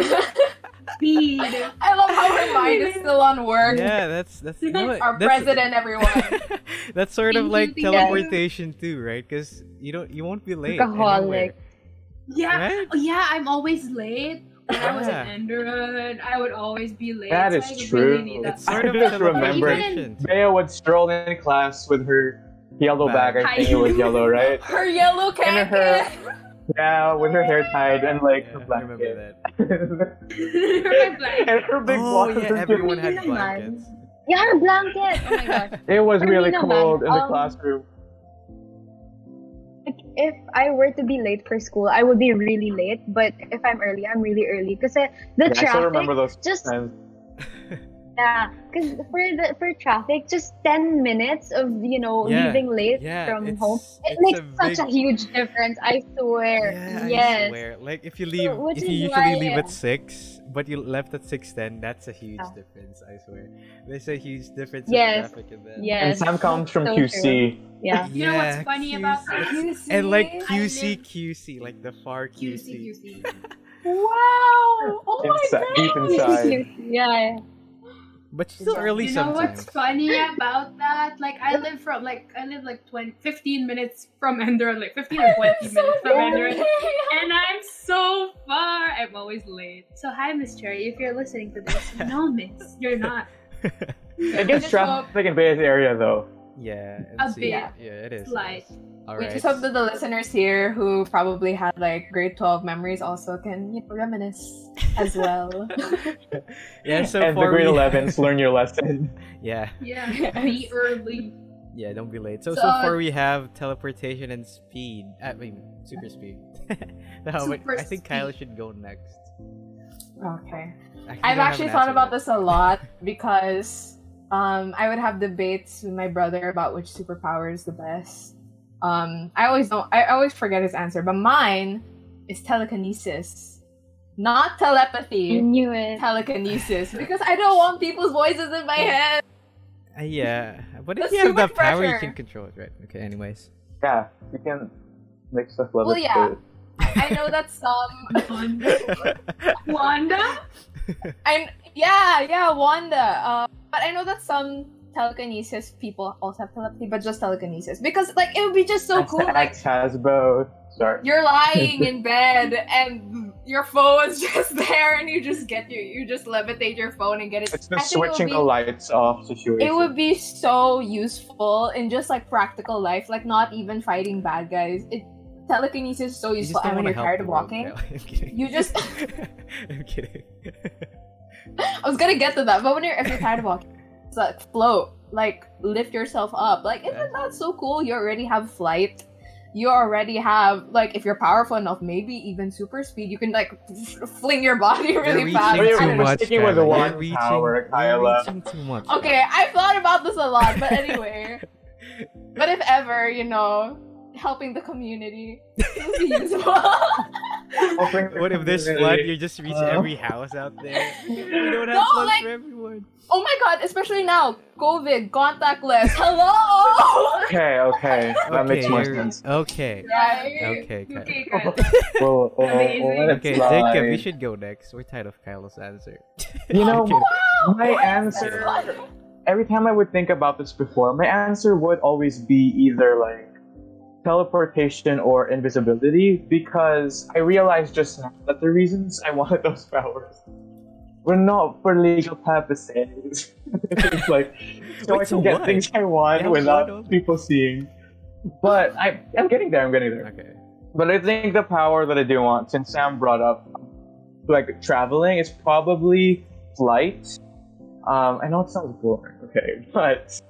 S5: Speed.
S2: I love how her mind is still on work.
S1: Yeah, that's that's no,
S2: Our
S1: that's,
S2: president, everyone.
S1: that's sort of like
S5: thank you.
S1: teleportation too, right? Because you don't you won't be late.
S4: Workaholic.
S1: anywhere,
S5: Yeah.
S1: Right?
S5: Oh, yeah, I'm always late. When I was
S1: an
S5: in Enderun, I would always be late.
S3: That
S5: so
S3: is
S5: I
S3: true.
S5: Really need that.
S1: It's sort
S3: I
S1: of
S3: just remember-
S1: teleportation.
S3: Bea would stroll in class with her yellow
S1: Bag.
S3: bag. I think it was yellow, right?
S2: Her yellow
S3: And her-
S2: cannon.
S3: Yeah, with her hair tied and like
S1: Yeah,
S3: her
S1: I remember
S3: blanket.
S1: that.
S5: My blanket.
S3: and her big
S1: Oh
S3: blanket.
S1: yeah, everyone had blankets.
S4: Yeah, her blanket. Oh my gosh.
S3: It was
S4: For
S3: really
S4: naman,
S3: cold in the
S4: um,
S3: classroom.
S4: Like, if I were to be late for school, I would be really late. But if I'm early, I'm really early. Because the
S3: Yeah, I still
S4: traffic,
S3: remember those
S4: just
S3: times.
S4: Yeah, because for the for traffic, just ten minutes of you know
S1: Yeah,
S4: leaving late
S1: Yeah,
S4: from
S1: it's,
S4: home, it makes
S1: a
S4: such a huge difference. I swear.
S1: Yeah, I swear. Like if you leave,
S4: which
S1: if you usually leave at six, but you left at six ten, that's a huge
S4: Yeah.
S1: difference. I swear. There's a huge difference
S4: Yes,
S1: in traffic in that.
S3: And Sam comes from
S4: So
S3: QC.
S4: Yeah.
S5: You know what's
S1: Yeah,
S5: funny about
S1: QC. And like QC, QC, like the far QC.
S5: QC, QC.
S2: Wow! Oh my
S3: Inside, deep
S2: god!
S3: inside.
S4: yeah.
S1: But still early
S5: You know
S1: sometimes.
S5: what's funny about that? Like I live from like I live like 20, 15 minutes from Enderun, like 15 or 20
S2: So
S5: minutes from Enderun.
S2: funny.
S5: And I'm so far. I'm always late. So hi, Miss Cherry. If you're listening to this, no, Miss, you're not.
S3: It gets
S2: just hope-
S3: traffic in Bay's area though.
S1: yeah,
S5: A bit.
S1: Yeah, it is. it
S5: Slight.
S1: is. All
S2: We
S1: right.
S2: just hope that the listeners here who probably had like grade 12 memories also can you know, reminisce as well.
S1: yeah, so
S3: and the
S1: for
S3: grade
S1: we-
S3: 11s learn your lesson.
S1: Yeah,
S5: Yeah, be early.
S1: yeah, don't be late. So so,
S2: So-
S1: far we have teleportation and speed. I mean, super speed. no, but
S5: Super
S1: I think Kyle should go next.
S2: okay.
S1: Actually,
S2: I've actually
S1: an
S2: thought about
S1: yet.
S2: this a lot because um, I would have debates with my brother about which superpower is the best. Um, I always don't. I always forget his answer, but mine is telekinesis, not
S4: I
S2: telepathy.
S4: knew it.
S2: Telekinesis, because I don't want people's voices in my head.
S1: Uh, yeah, but if
S2: That's
S1: you have
S2: too
S1: the
S2: much
S1: power, you can control it, right? Okay. Anyways.
S3: Yeah, you can make stuff
S2: Well,
S3: levitate.
S2: yeah. I know that some.
S5: Wanda?
S2: And yeah yeah Wanda. Uh, but I know that some telekinesis people also have telepathy, but just telekinesis because like it would be just so cool. Like
S3: X has both. Sorry.
S2: you're lying in bed and your phone is just there and you just get you you just levitate your phone and get it.
S3: It's the
S2: I think it
S3: switching
S2: be-
S3: the lights off situation.
S2: It would be so useful in just like practical life, like not even fighting bad guys. It telekinesis is so useful,
S1: don't
S2: and when you're tired of walking,
S1: Kyle. I'm kidding.
S2: you just
S1: I'm kidding.
S2: I was gonna get to that, but when you're if you're tired of walking, it's like float, like lift yourself up. Like isn't that so cool? You already have flight. You already have like if you're powerful enough, maybe even super speed. You can like fling your body
S1: You're
S2: really
S1: reaching
S2: fast.
S3: Wait,
S1: too
S2: I
S3: we're
S2: don't
S1: much,
S3: sticking with the one
S1: You're reaching,
S3: power,
S1: you're reaching too much.
S2: Okay, I thought about this a lot, but anyway. but if ever, you know, helping the community it would be useful.
S1: What if there's flood? You just reach
S3: Uh.
S1: every house out there. We don't have
S2: No,
S1: floods
S2: like-
S1: for everyone.
S2: Oh my god, especially now. COVID, contactless. Hello!
S3: Okay, okay, that makes more sense.
S1: Okay.
S2: Right?
S1: Okay, Kyle.
S5: Okay, good.
S3: We'll, we'll,
S5: Amazing.
S3: we'll let it
S1: Okay,
S3: slide.
S1: Jacob, you should go next. We're tired of Kyle's answer.
S3: You know,
S1: I'm
S3: my answer. Every time I would think about this before, my answer would always be either like teleportation or invisibility because I realized just now that the reasons I wanted those powers were not for legal purposes. it's like so
S1: Wait,
S3: I
S1: so
S3: can get
S1: what?
S3: things I want
S1: Yeah,
S3: without people seeing. But I, I'm getting there. I'm getting there.
S1: Okay.
S3: But I think the power that I do want, since Sam brought up like traveling, is probably flight. Um, I know it sounds boring, okay, but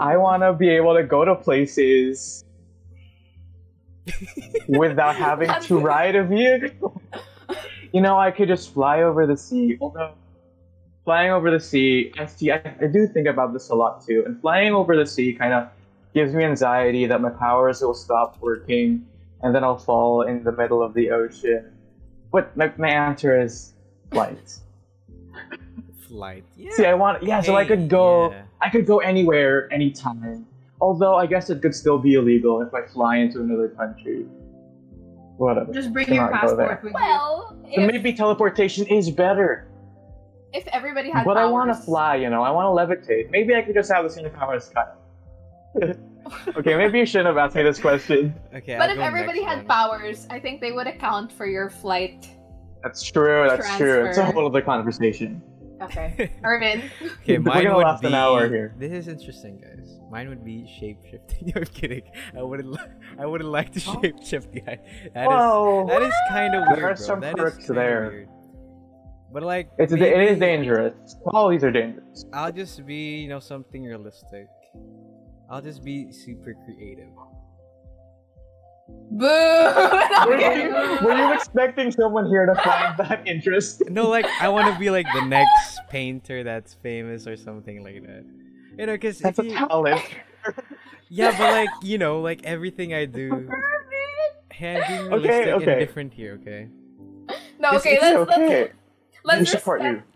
S3: I want to be able to go to places without having to ride a vehicle. You know, I could just fly over the sea. Although flying over the sea, I see, I, I do think about this a lot too. And flying over the sea kind of gives me anxiety that my powers will stop working and then I'll fall in the middle of the ocean. But my, my answer is flight.
S1: Flight. Yeah.
S3: See, I want yeah, so I could go
S1: yeah.
S3: I could go anywhere, anytime. Although I guess it could still be illegal if I fly into another country. Whatever.
S5: Just bring your
S3: Cannot go there.
S5: passport with you.
S2: Well,
S3: So
S2: if,
S3: maybe teleportation is better.
S2: if everybody had powers.
S3: But I want to fly, you know. I want to levitate. Maybe I could just have the same power as Kyle. okay, maybe you shouldn't have asked me this question.
S1: Okay.
S2: But
S1: I'll
S2: if everybody had
S1: one.
S2: powers, I think they would account for your flight.
S3: That's true. That's true. It's a whole other conversation.
S2: Okay. Irvin.
S1: Okay,
S3: We're
S1: mine
S3: gonna
S1: would
S3: last
S1: be.
S3: an hour here.
S1: This is interesting, guys. Mine would be shape shifting. I'm kidding. I wouldn't. Li- I wouldn't like to
S3: Oh.
S1: shape shift, guy. That is.
S3: Whoa.
S1: That is kind of weird.
S3: There
S1: are
S3: some
S1: That is
S3: perks there.
S1: Weird. But like,
S3: It's it is dangerous. All these are dangerous.
S1: I'll just be, you know, something realistic. I'll just be super creative.
S2: Boo!
S3: Were you, were you expecting someone here to find that interest?
S1: No, like I want to be like the next painter that's famous or something like that. You know, because
S3: That's a
S1: you,
S3: talent.
S1: yeah, but like you know, like everything I do, hand being
S3: Okay,
S1: realistic
S3: okay.
S1: different here. Okay.
S2: No, okay,
S1: is
S2: let's
S3: okay.
S2: let's let's
S3: we support you.
S2: respect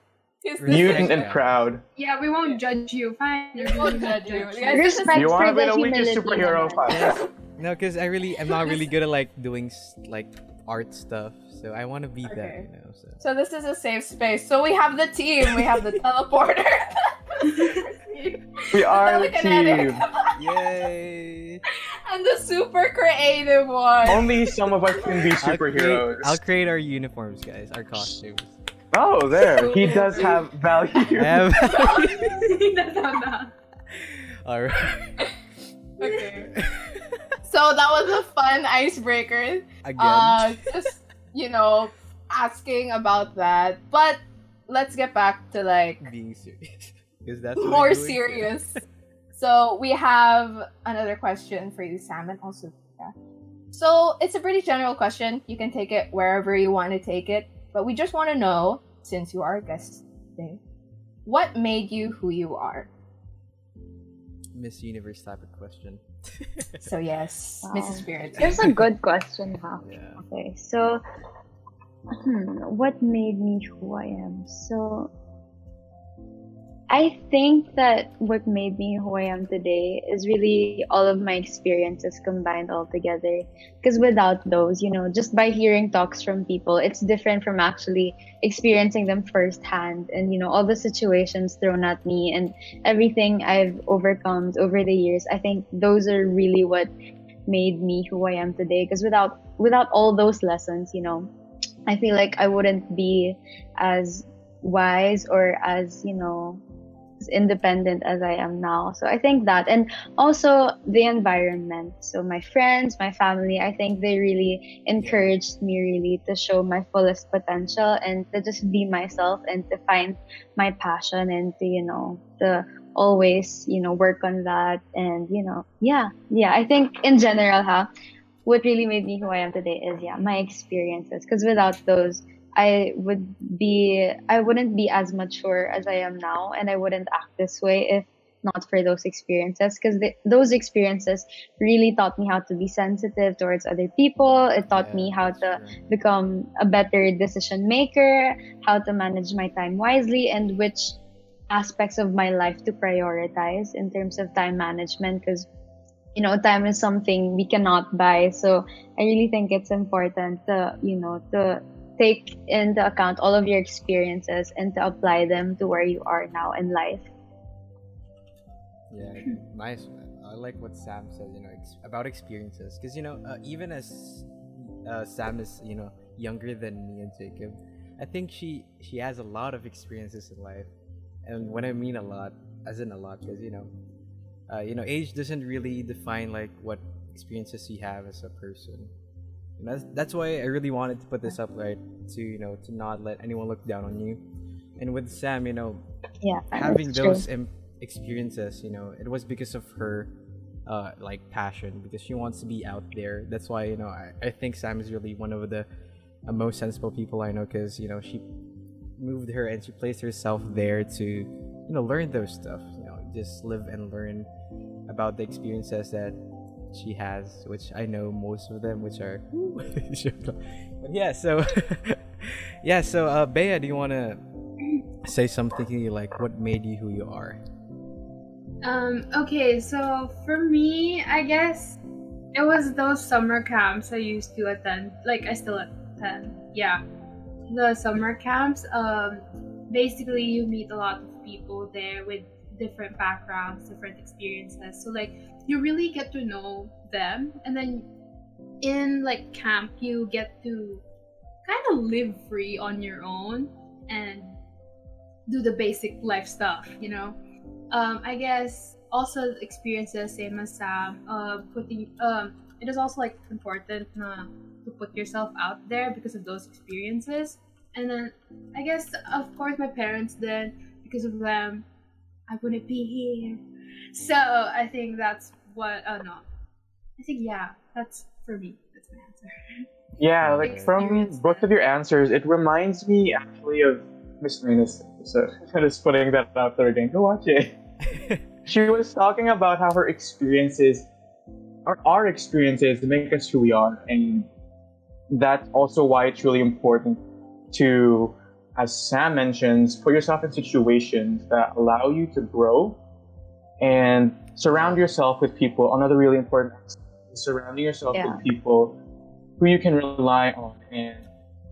S2: his
S1: Respect
S3: Mutant and proud.
S5: Yeah, we won't judge you. Fine.
S2: We won't judge you.
S5: Judge
S2: Guys,
S4: Respect
S3: You want to be
S4: the
S3: the weakest superhero? Fine.
S1: No, because I really, I'm not really good at like doing like art stuff. So I want to be that, you know. So.
S2: So this is a safe space. So we have the team. We have the teleporter.
S3: We are the
S2: telekinetic,
S3: team.
S1: Yay!
S2: and the super creative one.
S3: Only some of us can be
S1: I'll create,
S3: superheroes.
S1: I'll create our uniforms, guys. Our costumes.
S3: Oh, there. He does have value.
S1: I have.
S5: That's not that.
S1: All right.
S2: Okay. So that was a fun icebreaker.
S1: Again.
S2: Uh, just you know, asking about that. But let's get back to like
S1: being serious. Because that's
S2: more serious. so we have another question for you, Sam, and also yeah. So it's a pretty general question. You can take it wherever you want to take it, but we just want to know, since you are a guest today, what made you who you are?
S1: Miss Universe type of question.
S2: So yes,
S4: Wow.
S2: Mrs. Spirit.
S4: Here's a good question, huh?
S1: yeah.
S4: Okay, so hmm, what made me who I am? So I think that what made me who I am today is really all of my experiences combined all together. Because without those, you know, just by hearing talks from people, it's different from actually experiencing them firsthand. And, you know, all the situations thrown at me and everything I've overcome over the years, I think those are really what made me who I am today. Because without without all those lessons, you know, I feel like I wouldn't be as wise or as you know independent as I am now. So I think that, and also the environment. So my friends, my family, I think they really encouraged me really to show my fullest potential and to just be myself and to find my passion and to you know to always you know work on that and you know yeah yeah I think in general huh what really made me who I am today is yeah my experiences because without those I would be I wouldn't be as mature as I am now and I wouldn't act this way if not for those experiences because those experiences really taught me how to be sensitive towards other people it taught
S1: Yeah,
S4: me how to
S1: true.
S4: become a better decision maker how to manage my time wisely and which aspects of my life to prioritize in terms of time management because you know time is something we cannot buy so i really think it's important to you know to take into account all of your experiences and to apply them to where you are now in life
S1: Yeah, nice. I like what Sam said. You know, ex- about experiences, because you know, uh, even as uh, Sam is, you know, younger than me and Jacob, I think she she has a lot of experiences in life, and when I mean a lot, as in a lot, because you know, uh, you know, age doesn't really define like what experiences you have as a person. And that's that's why I really wanted to put this up, right? To you know, to not let anyone look down on you. And with Sam, you know,
S4: yeah
S1: having those em- experiences you know it was because of her uh like passion because she wants to be out there that's why you know i, I think sam is really one of the uh, most sensible people i know because you know she moved her and she placed herself there to you know learn those stuff you know just live and learn about the experiences that she has which i know most of them which are but yeah so yeah so uh Bea, do you want to say something you like what made you who you are
S5: Um, okay, so for me, I guess it was those summer camps I used to attend. Like I still attend. Yeah. The summer camps, um basically you meet a lot of people there with different backgrounds, different experiences. So like you really get to know them and then in like camp you get to kind of live free on your own and do the basic life stuff, you know um, I guess also experiences same as Sam. Uh, putting um, it is also like important na, to put yourself out there because of those experiences. And then I guess of course my parents then because of them, I wouldn't be here. So I think that's what. Oh no, I think yeah, that's for me. That's my answer.
S3: Yeah, like from both of your answers, it reminds me actually of Miss Rena's episode. Just putting that out there again. Go watch it. She was talking about how her experiences, our, our experiences, make us who we are, and that's also why it's really important to, as Sam mentions, put yourself in situations that allow you to grow and surround yourself with people. Another really important aspect is surrounding yourself
S4: Yeah.
S3: with people who you can rely on and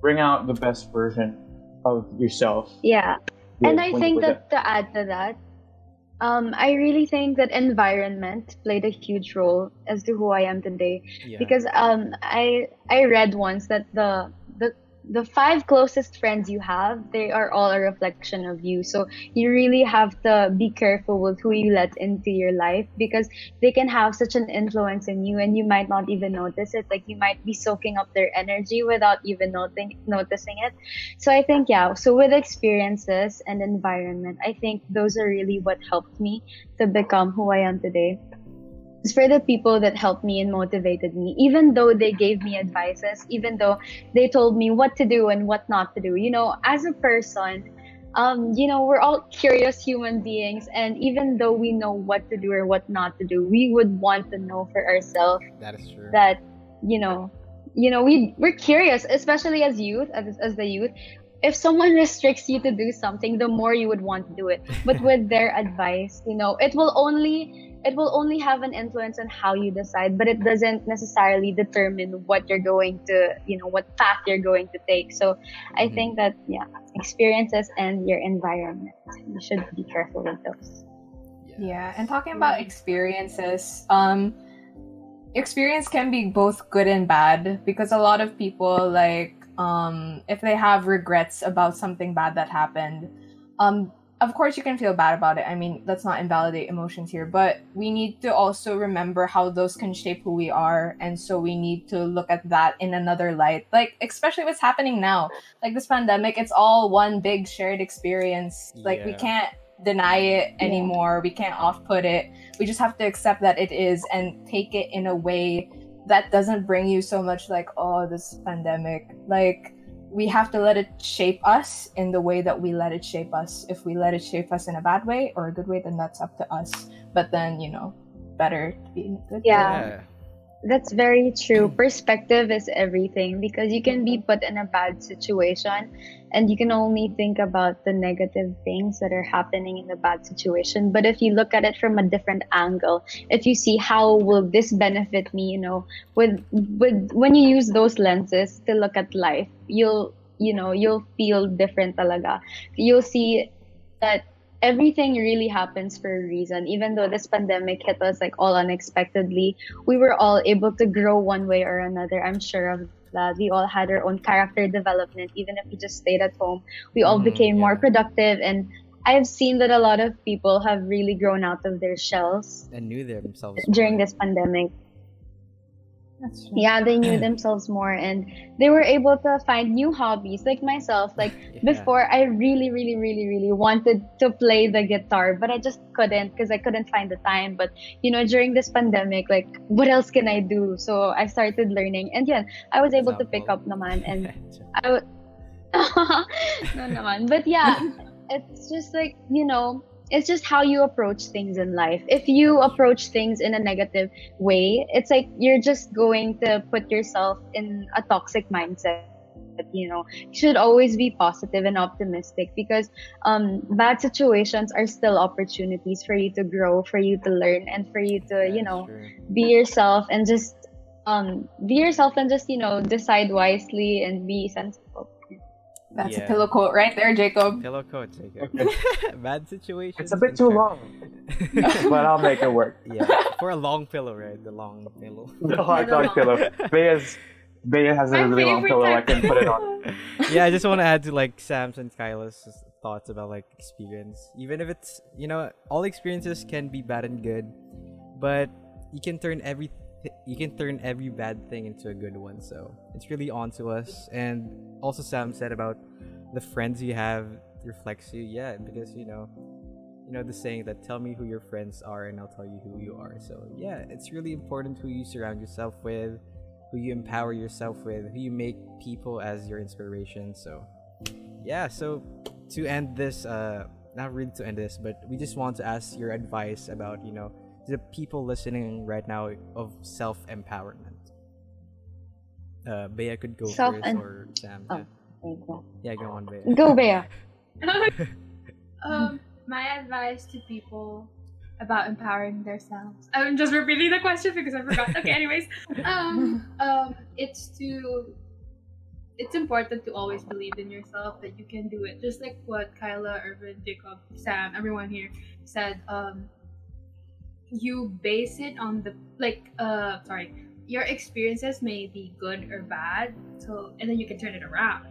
S3: bring out the best version of yourself.
S4: yeah and I think
S3: put
S4: that to add to that, um, I really think that environment played a huge role as to who I am today.
S1: yeah
S4: Because um, I I read once that the the five closest friends you have, they are all a reflection of you. So you really have to be careful with who you let into your life because they can have such an influence in you, and you might not even notice it. Like you might be soaking up their energy without even noting, noticing it. So I think yeah. So with experiences and environment, I think those are really what helped me to become who I am today. It's for the people that helped me and motivated me, even though they gave me advices, even though they told me what to do and what not to do. You know, as a person, um, you know, we're all curious human beings, and even though we know what to do or what not to do, we would want to know for ourselves
S1: that is true.
S4: that you know you know we we're curious especially as youth as, as the youth. If someone restricts you to do something the more you would want to do it. But with their advice you know it will only it will only have an influence on how you decide but it doesn't necessarily determine what you're going to you know what path you're going to take. So i
S1: Mhm.
S4: think that yeah experiences and your environment you should be careful with those.
S2: Yeah, and talking about experiences, um, experience can be both good and bad because a lot of people like um if they have regrets about something bad that happened, um of course you can feel bad about it. I mean, let's not invalidate emotions here, but we need to also remember how those can shape who we are and so we need to look at that in another light. Like especially what's happening now. Like this pandemic, it's all one big shared experience. Like we can't deny it anymore. We can't off put it. We just have to accept that it is and take it in a way that doesn't bring you so much like, oh, this pandemic. Like we have to let it shape us in the way that we let it shape us. If we let it shape us in a bad way or a good way, then that's up to us. But then, you know, better to be in a good
S4: Yeah.
S2: way.
S1: yeah.
S4: That's very true. Perspective is everything because you can be put in a bad situation and you can only think about the negative things that are happening in the bad situation. But if you look at it from a different angle, if you see how will this benefit me, you know, with with when you use those lenses to look at life, you'll you know, you'll feel different talaga. You'll see that everything really happens for a reason. Even though this pandemic hit us like all unexpectedly, we were all able to grow one way or another. I'm sure of that. We all had our own character development, even if we just stayed at home. We all
S1: Mhm,
S4: became more productive, and I've seen that a lot of people have really grown out of their shells
S1: And knew themselves
S4: during this pandemic.
S2: That's true.
S4: Yeah, they knew themselves more, and they were able to find new hobbies. Like myself, like
S1: Yeah.
S4: before I really, really, really, really wanted to play the guitar, but I just couldn't because I couldn't find the time. But you know, during this pandemic, like what else can I do? So I started learning, and yeah, I was able to pick up
S1: Example.
S4: naman, and I would. no naman, but yeah, it's just like you know. It's just how you approach things in life. If you approach things in a negative way, it's like you're just going to put yourself in a toxic mindset. You know, you should always be positive and optimistic because um, bad situations are still opportunities for you to grow, for you to learn, and for you to, you know, be yourself and just um, be yourself and just, you know, decide wisely and be sensible.
S2: That's
S1: Yeah.
S2: a pillow quote right there, Jacob.
S1: Pillow coat, Jacob. Bad situation.
S3: It's a bit too long, but I'll make it work.
S1: yeah, for a long pillow, right? The long pillow.
S3: The hot dog pillow. Bea's, Bea has a
S5: My
S3: really long
S5: favorite
S3: pillow. I can put it on.
S1: yeah, I just want to add to like Sam's and Kyla's thoughts about like experience. Even if it's you know all experiences can be bad and good, but you can turn every you can turn every bad thing into a good one. So it's really on to us. And also Sam said about the friends you have reflects you. Yeah, because you know you know the saying that tell me who your friends are and I'll tell you who you are. So yeah, it's really important who you surround yourself with, who you empower yourself with, who you make people as your inspiration. So yeah, so to end this uh not really to end this, but we just want to ask your advice about, you know, the people listening right now of self empowerment. Uh Bea could go
S4: Self
S1: first
S4: em-
S1: or Sam.
S4: Oh.
S1: Yeah.
S4: Thank
S1: yeah, go on, Bea.
S4: Go, Bea.
S5: um, my advice to people about empowering themselves. I'm just repeating the question because I forgot. Okay, anyways, um, um, it's to it's important to always believe in yourself that you can do it. Just like what Kyla, Irvin, Jacob, Sam, everyone here said. Um, you base it on the like. Uh, sorry, your experiences may be good or bad. So, and then you can turn it around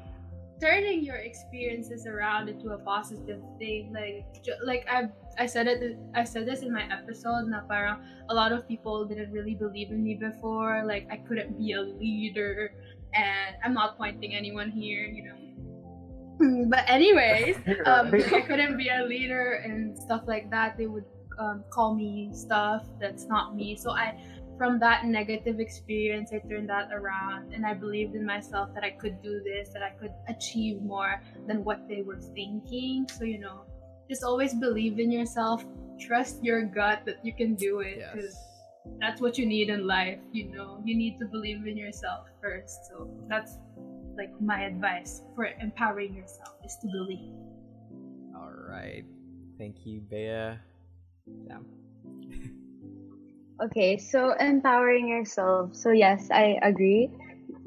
S5: turning your experiences around into a positive thing like like i i said it i said this in my episode na parang a lot of people didn't really believe in me before like i couldn't be a leader and i'm not pointing anyone here you know but anyways um, I couldn't be a leader and stuff like that. They would um, call me stuff that's not me. So I, from that negative experience, I turned that around and I believed in myself that I could do this, that I could achieve more than what they were thinking. So you know, just always believe in yourself. Trust your gut that you can do it because
S1: Yes.
S5: that's what you need in life. You know, you need to believe in yourself first. So that's like my advice for empowering yourself is to believe.
S1: All right. Thank you, Bea.
S4: Okay, so empowering yourself. So yes, I agree.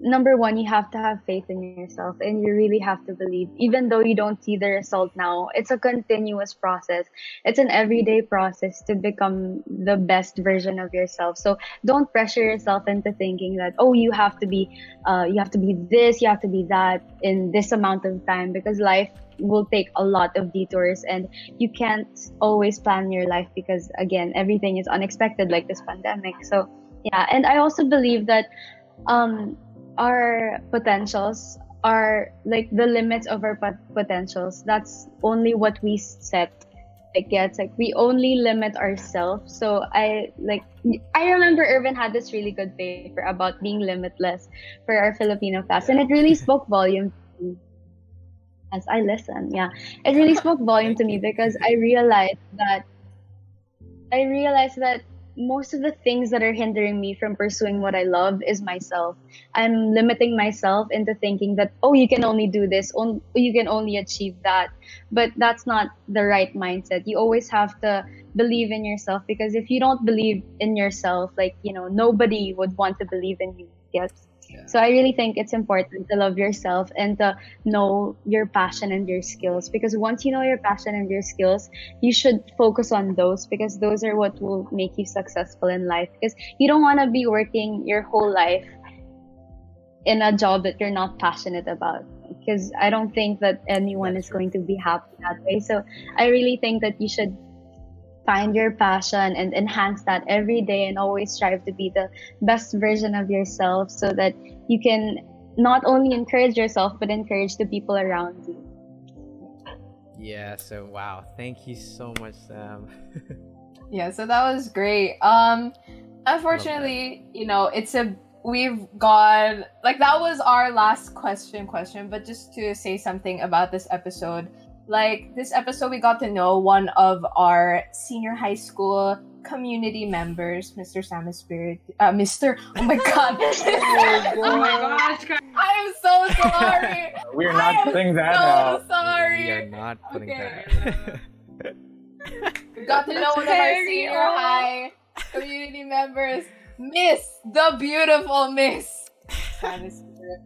S4: Number one, you have to have faith in yourself and you really have to believe. Even though you don't see the result now, it's a continuous process. It's an everyday process to become the best version of yourself. So don't pressure yourself into thinking that, oh, you have to be uh, you have to be this, you have to be that in this amount of time because life will take a lot of detours and you can't always plan your life because again everything is unexpected like this pandemic so yeah and i also believe that um our potentials are like the limits of our pot- potentials. That's only what we set like yeah it's like we only limit ourselves. So i like i remember irvin had this really good paper about being limitless for our filipino class and it really spoke volume as I listen. Yeah, it really spoke volume to me because I realized that I realized that most of the things that are hindering me from pursuing what I love is myself. I'm limiting myself into thinking that oh, you can only do this, on you can only achieve that. But that's not the right mindset. You always have to believe in yourself because if you don't believe in yourself, like you know, nobody would want to believe in you. Yes. So I really think it's important to love yourself and to know your passion and your skills because once you know your passion and your skills, you should focus on those because those are what will make you successful in life because you don't want to be working your whole life in a job that you're not passionate about because I don't think that anyone is going to be happy that way. So I really think that you should find your passion and enhance that every day and always strive to be the best version of yourself so that you can not only encourage yourself but encourage the people around you.
S1: Yeah. So wow, thank you so much, Sam.
S2: Yeah, so that was great. Um unfortunately, you know, it's a we've got like that was our last question question, but just to say something about this episode, like this episode we got to know one of our senior high school community members, Mr. Sam Spirit uh Mr. Oh my god.
S5: Oh my gosh.
S2: I am so sorry.
S3: We're
S2: I
S3: not
S2: am
S3: putting that
S2: so
S3: out.
S2: sorry.
S1: we are not putting
S2: Okay.
S1: that.
S2: We got to know one of our senior
S5: on.
S2: high community members, Miss the beautiful Miss. Sam is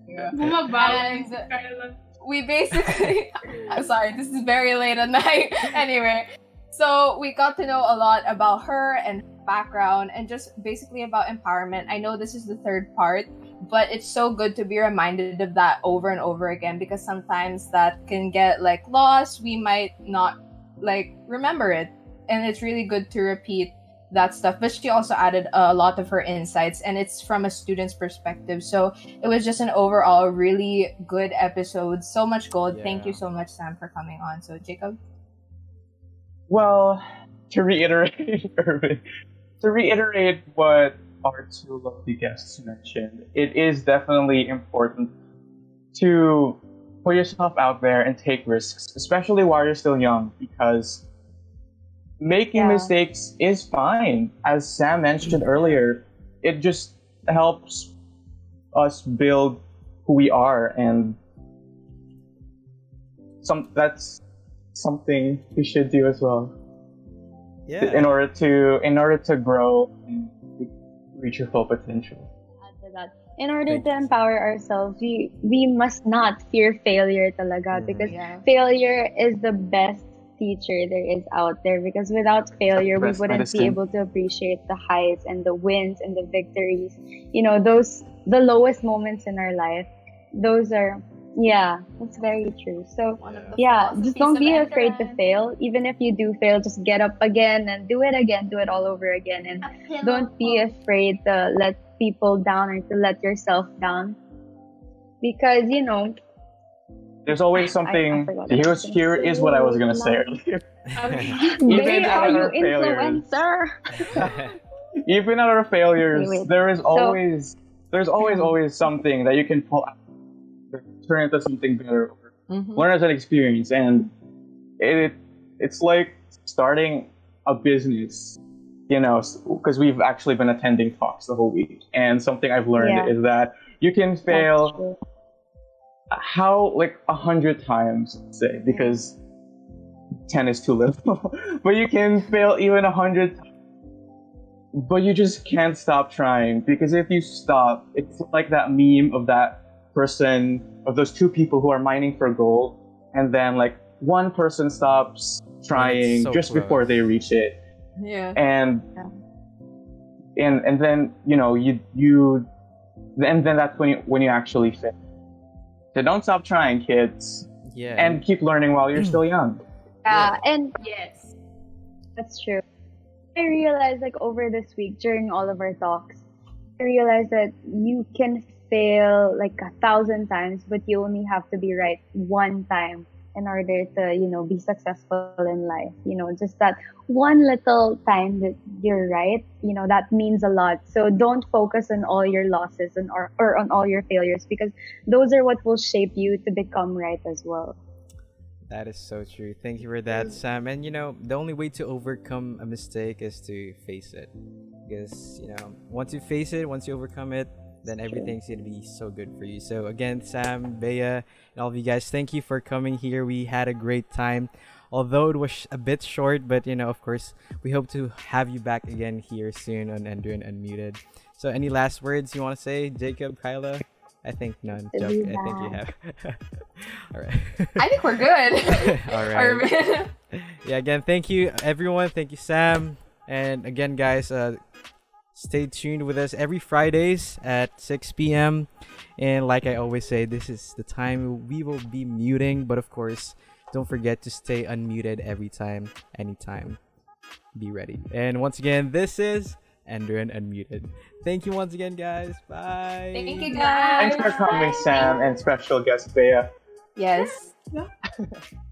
S2: here.
S5: Bumabalik.
S2: And- We basically, I'm sorry, this is very late at night. anyway, so we got to know a lot about her and her background and just basically about empowerment. I know this is the third part, but it's so good to be reminded of that over and over again because sometimes that can get like lost. We might not like remember it, and it's really good to repeat that stuff. But she also added a lot of her insights, and it's from a student's perspective. So it was just an overall really good episode. So much gold. Thank you so much, Sam, for coming on. So Jacob.
S3: Well, to reiterate, Irvin, to reiterate what our two lovely guests mentioned, it is definitely important to put yourself out there and take risks, especially while you're still young, because making
S4: Yeah.
S3: mistakes is fine. As Sam mentioned earlier, it just helps us build who we are, and some that's something we should do as well
S1: yeah.
S3: in order to in order to grow and reach your full potential.
S4: add to that. In order
S1: Thank
S4: to empower ourselves, we we must not fear failure talaga because
S2: Yeah.
S4: failure is the best teacher there is out there because without failure we wouldn't
S3: medicine.
S4: be able to appreciate the highs and the wins and the victories. You know, those the lowest moments in our life. Those are yeah, that's very true. So
S2: One of the
S4: yeah, just don't be afraid to fail. Even if you do fail, just get up again and do it again, do it all over again and don't be afraid to let people down or to let yourself down because you know
S3: There's always
S4: I- I
S3: something.
S4: I was
S3: here's
S4: gonna
S3: here
S4: say.
S3: is what I was gonna say earlier. Even
S4: they
S3: at
S4: are you
S3: our failures.
S4: influencer
S3: Even at our failures,
S4: Okay, wait.
S3: there is
S4: So-
S3: always there's always always something that you can pull out, turn into something better,
S2: Mhm.
S3: learn as an experience, and it it's like starting a business. You know, because we've actually been attending talks the whole week, and something I've learned
S4: Yeah.
S3: is that you can
S4: That's
S3: fail
S4: true.
S3: How like a hundred times say because 10 is too little but you can fail even a hundred but you just can't stop trying because if you stop it's like that meme of that person of those two people who are mining for gold and then like one person stops trying
S1: so
S3: just
S1: close.
S3: before they reach it
S2: Yeah.
S3: and
S4: Yeah.
S3: and and then you know you you and then that's when you when you actually fail so don't stop trying kids
S1: yeah.
S3: and keep learning while you're mm. still young
S4: yeah and
S5: Yes.
S4: That's true. I realized like over this week during all of our talks, I realized that you can fail like a thousand times, but you only have to be right one time in order to, you know, be successful in life. You know, just that one little time that you're right, you know, that means a lot. So don't focus on all your losses and or, or on all your failures because those are what will shape you to become right as well.
S1: That is so true. Thank you for that, mm. Sam. And you know, the only way to overcome a mistake is to face it. Because, you know, once you face it, once you overcome it, then everything's gonna be so good for you. So again, Sam, Bea, and all of you guys, thank you for coming here. We had a great time. Although it was a bit short, but you know, of course, we hope to have you back again here soon on Enderun Unmuted. So any last words you want to say, Jacob, Kyla? I think none. Joke. I think you have. All right.
S2: I think we're good.
S1: All right. Yeah. Again, thank you everyone. Thank you, Sam. And again, guys, uh, stay tuned with us every Fridays at 6 p.m. And like I always say, this is the time we will be muting. But of course, don't forget to stay unmuted every time, anytime. Be ready. And once again, this is Enderun Unmuted. Thank you once again, guys. Bye.
S2: Thank you guys.
S3: Thanks for coming, Sam, and special guest Bea.
S2: Yes.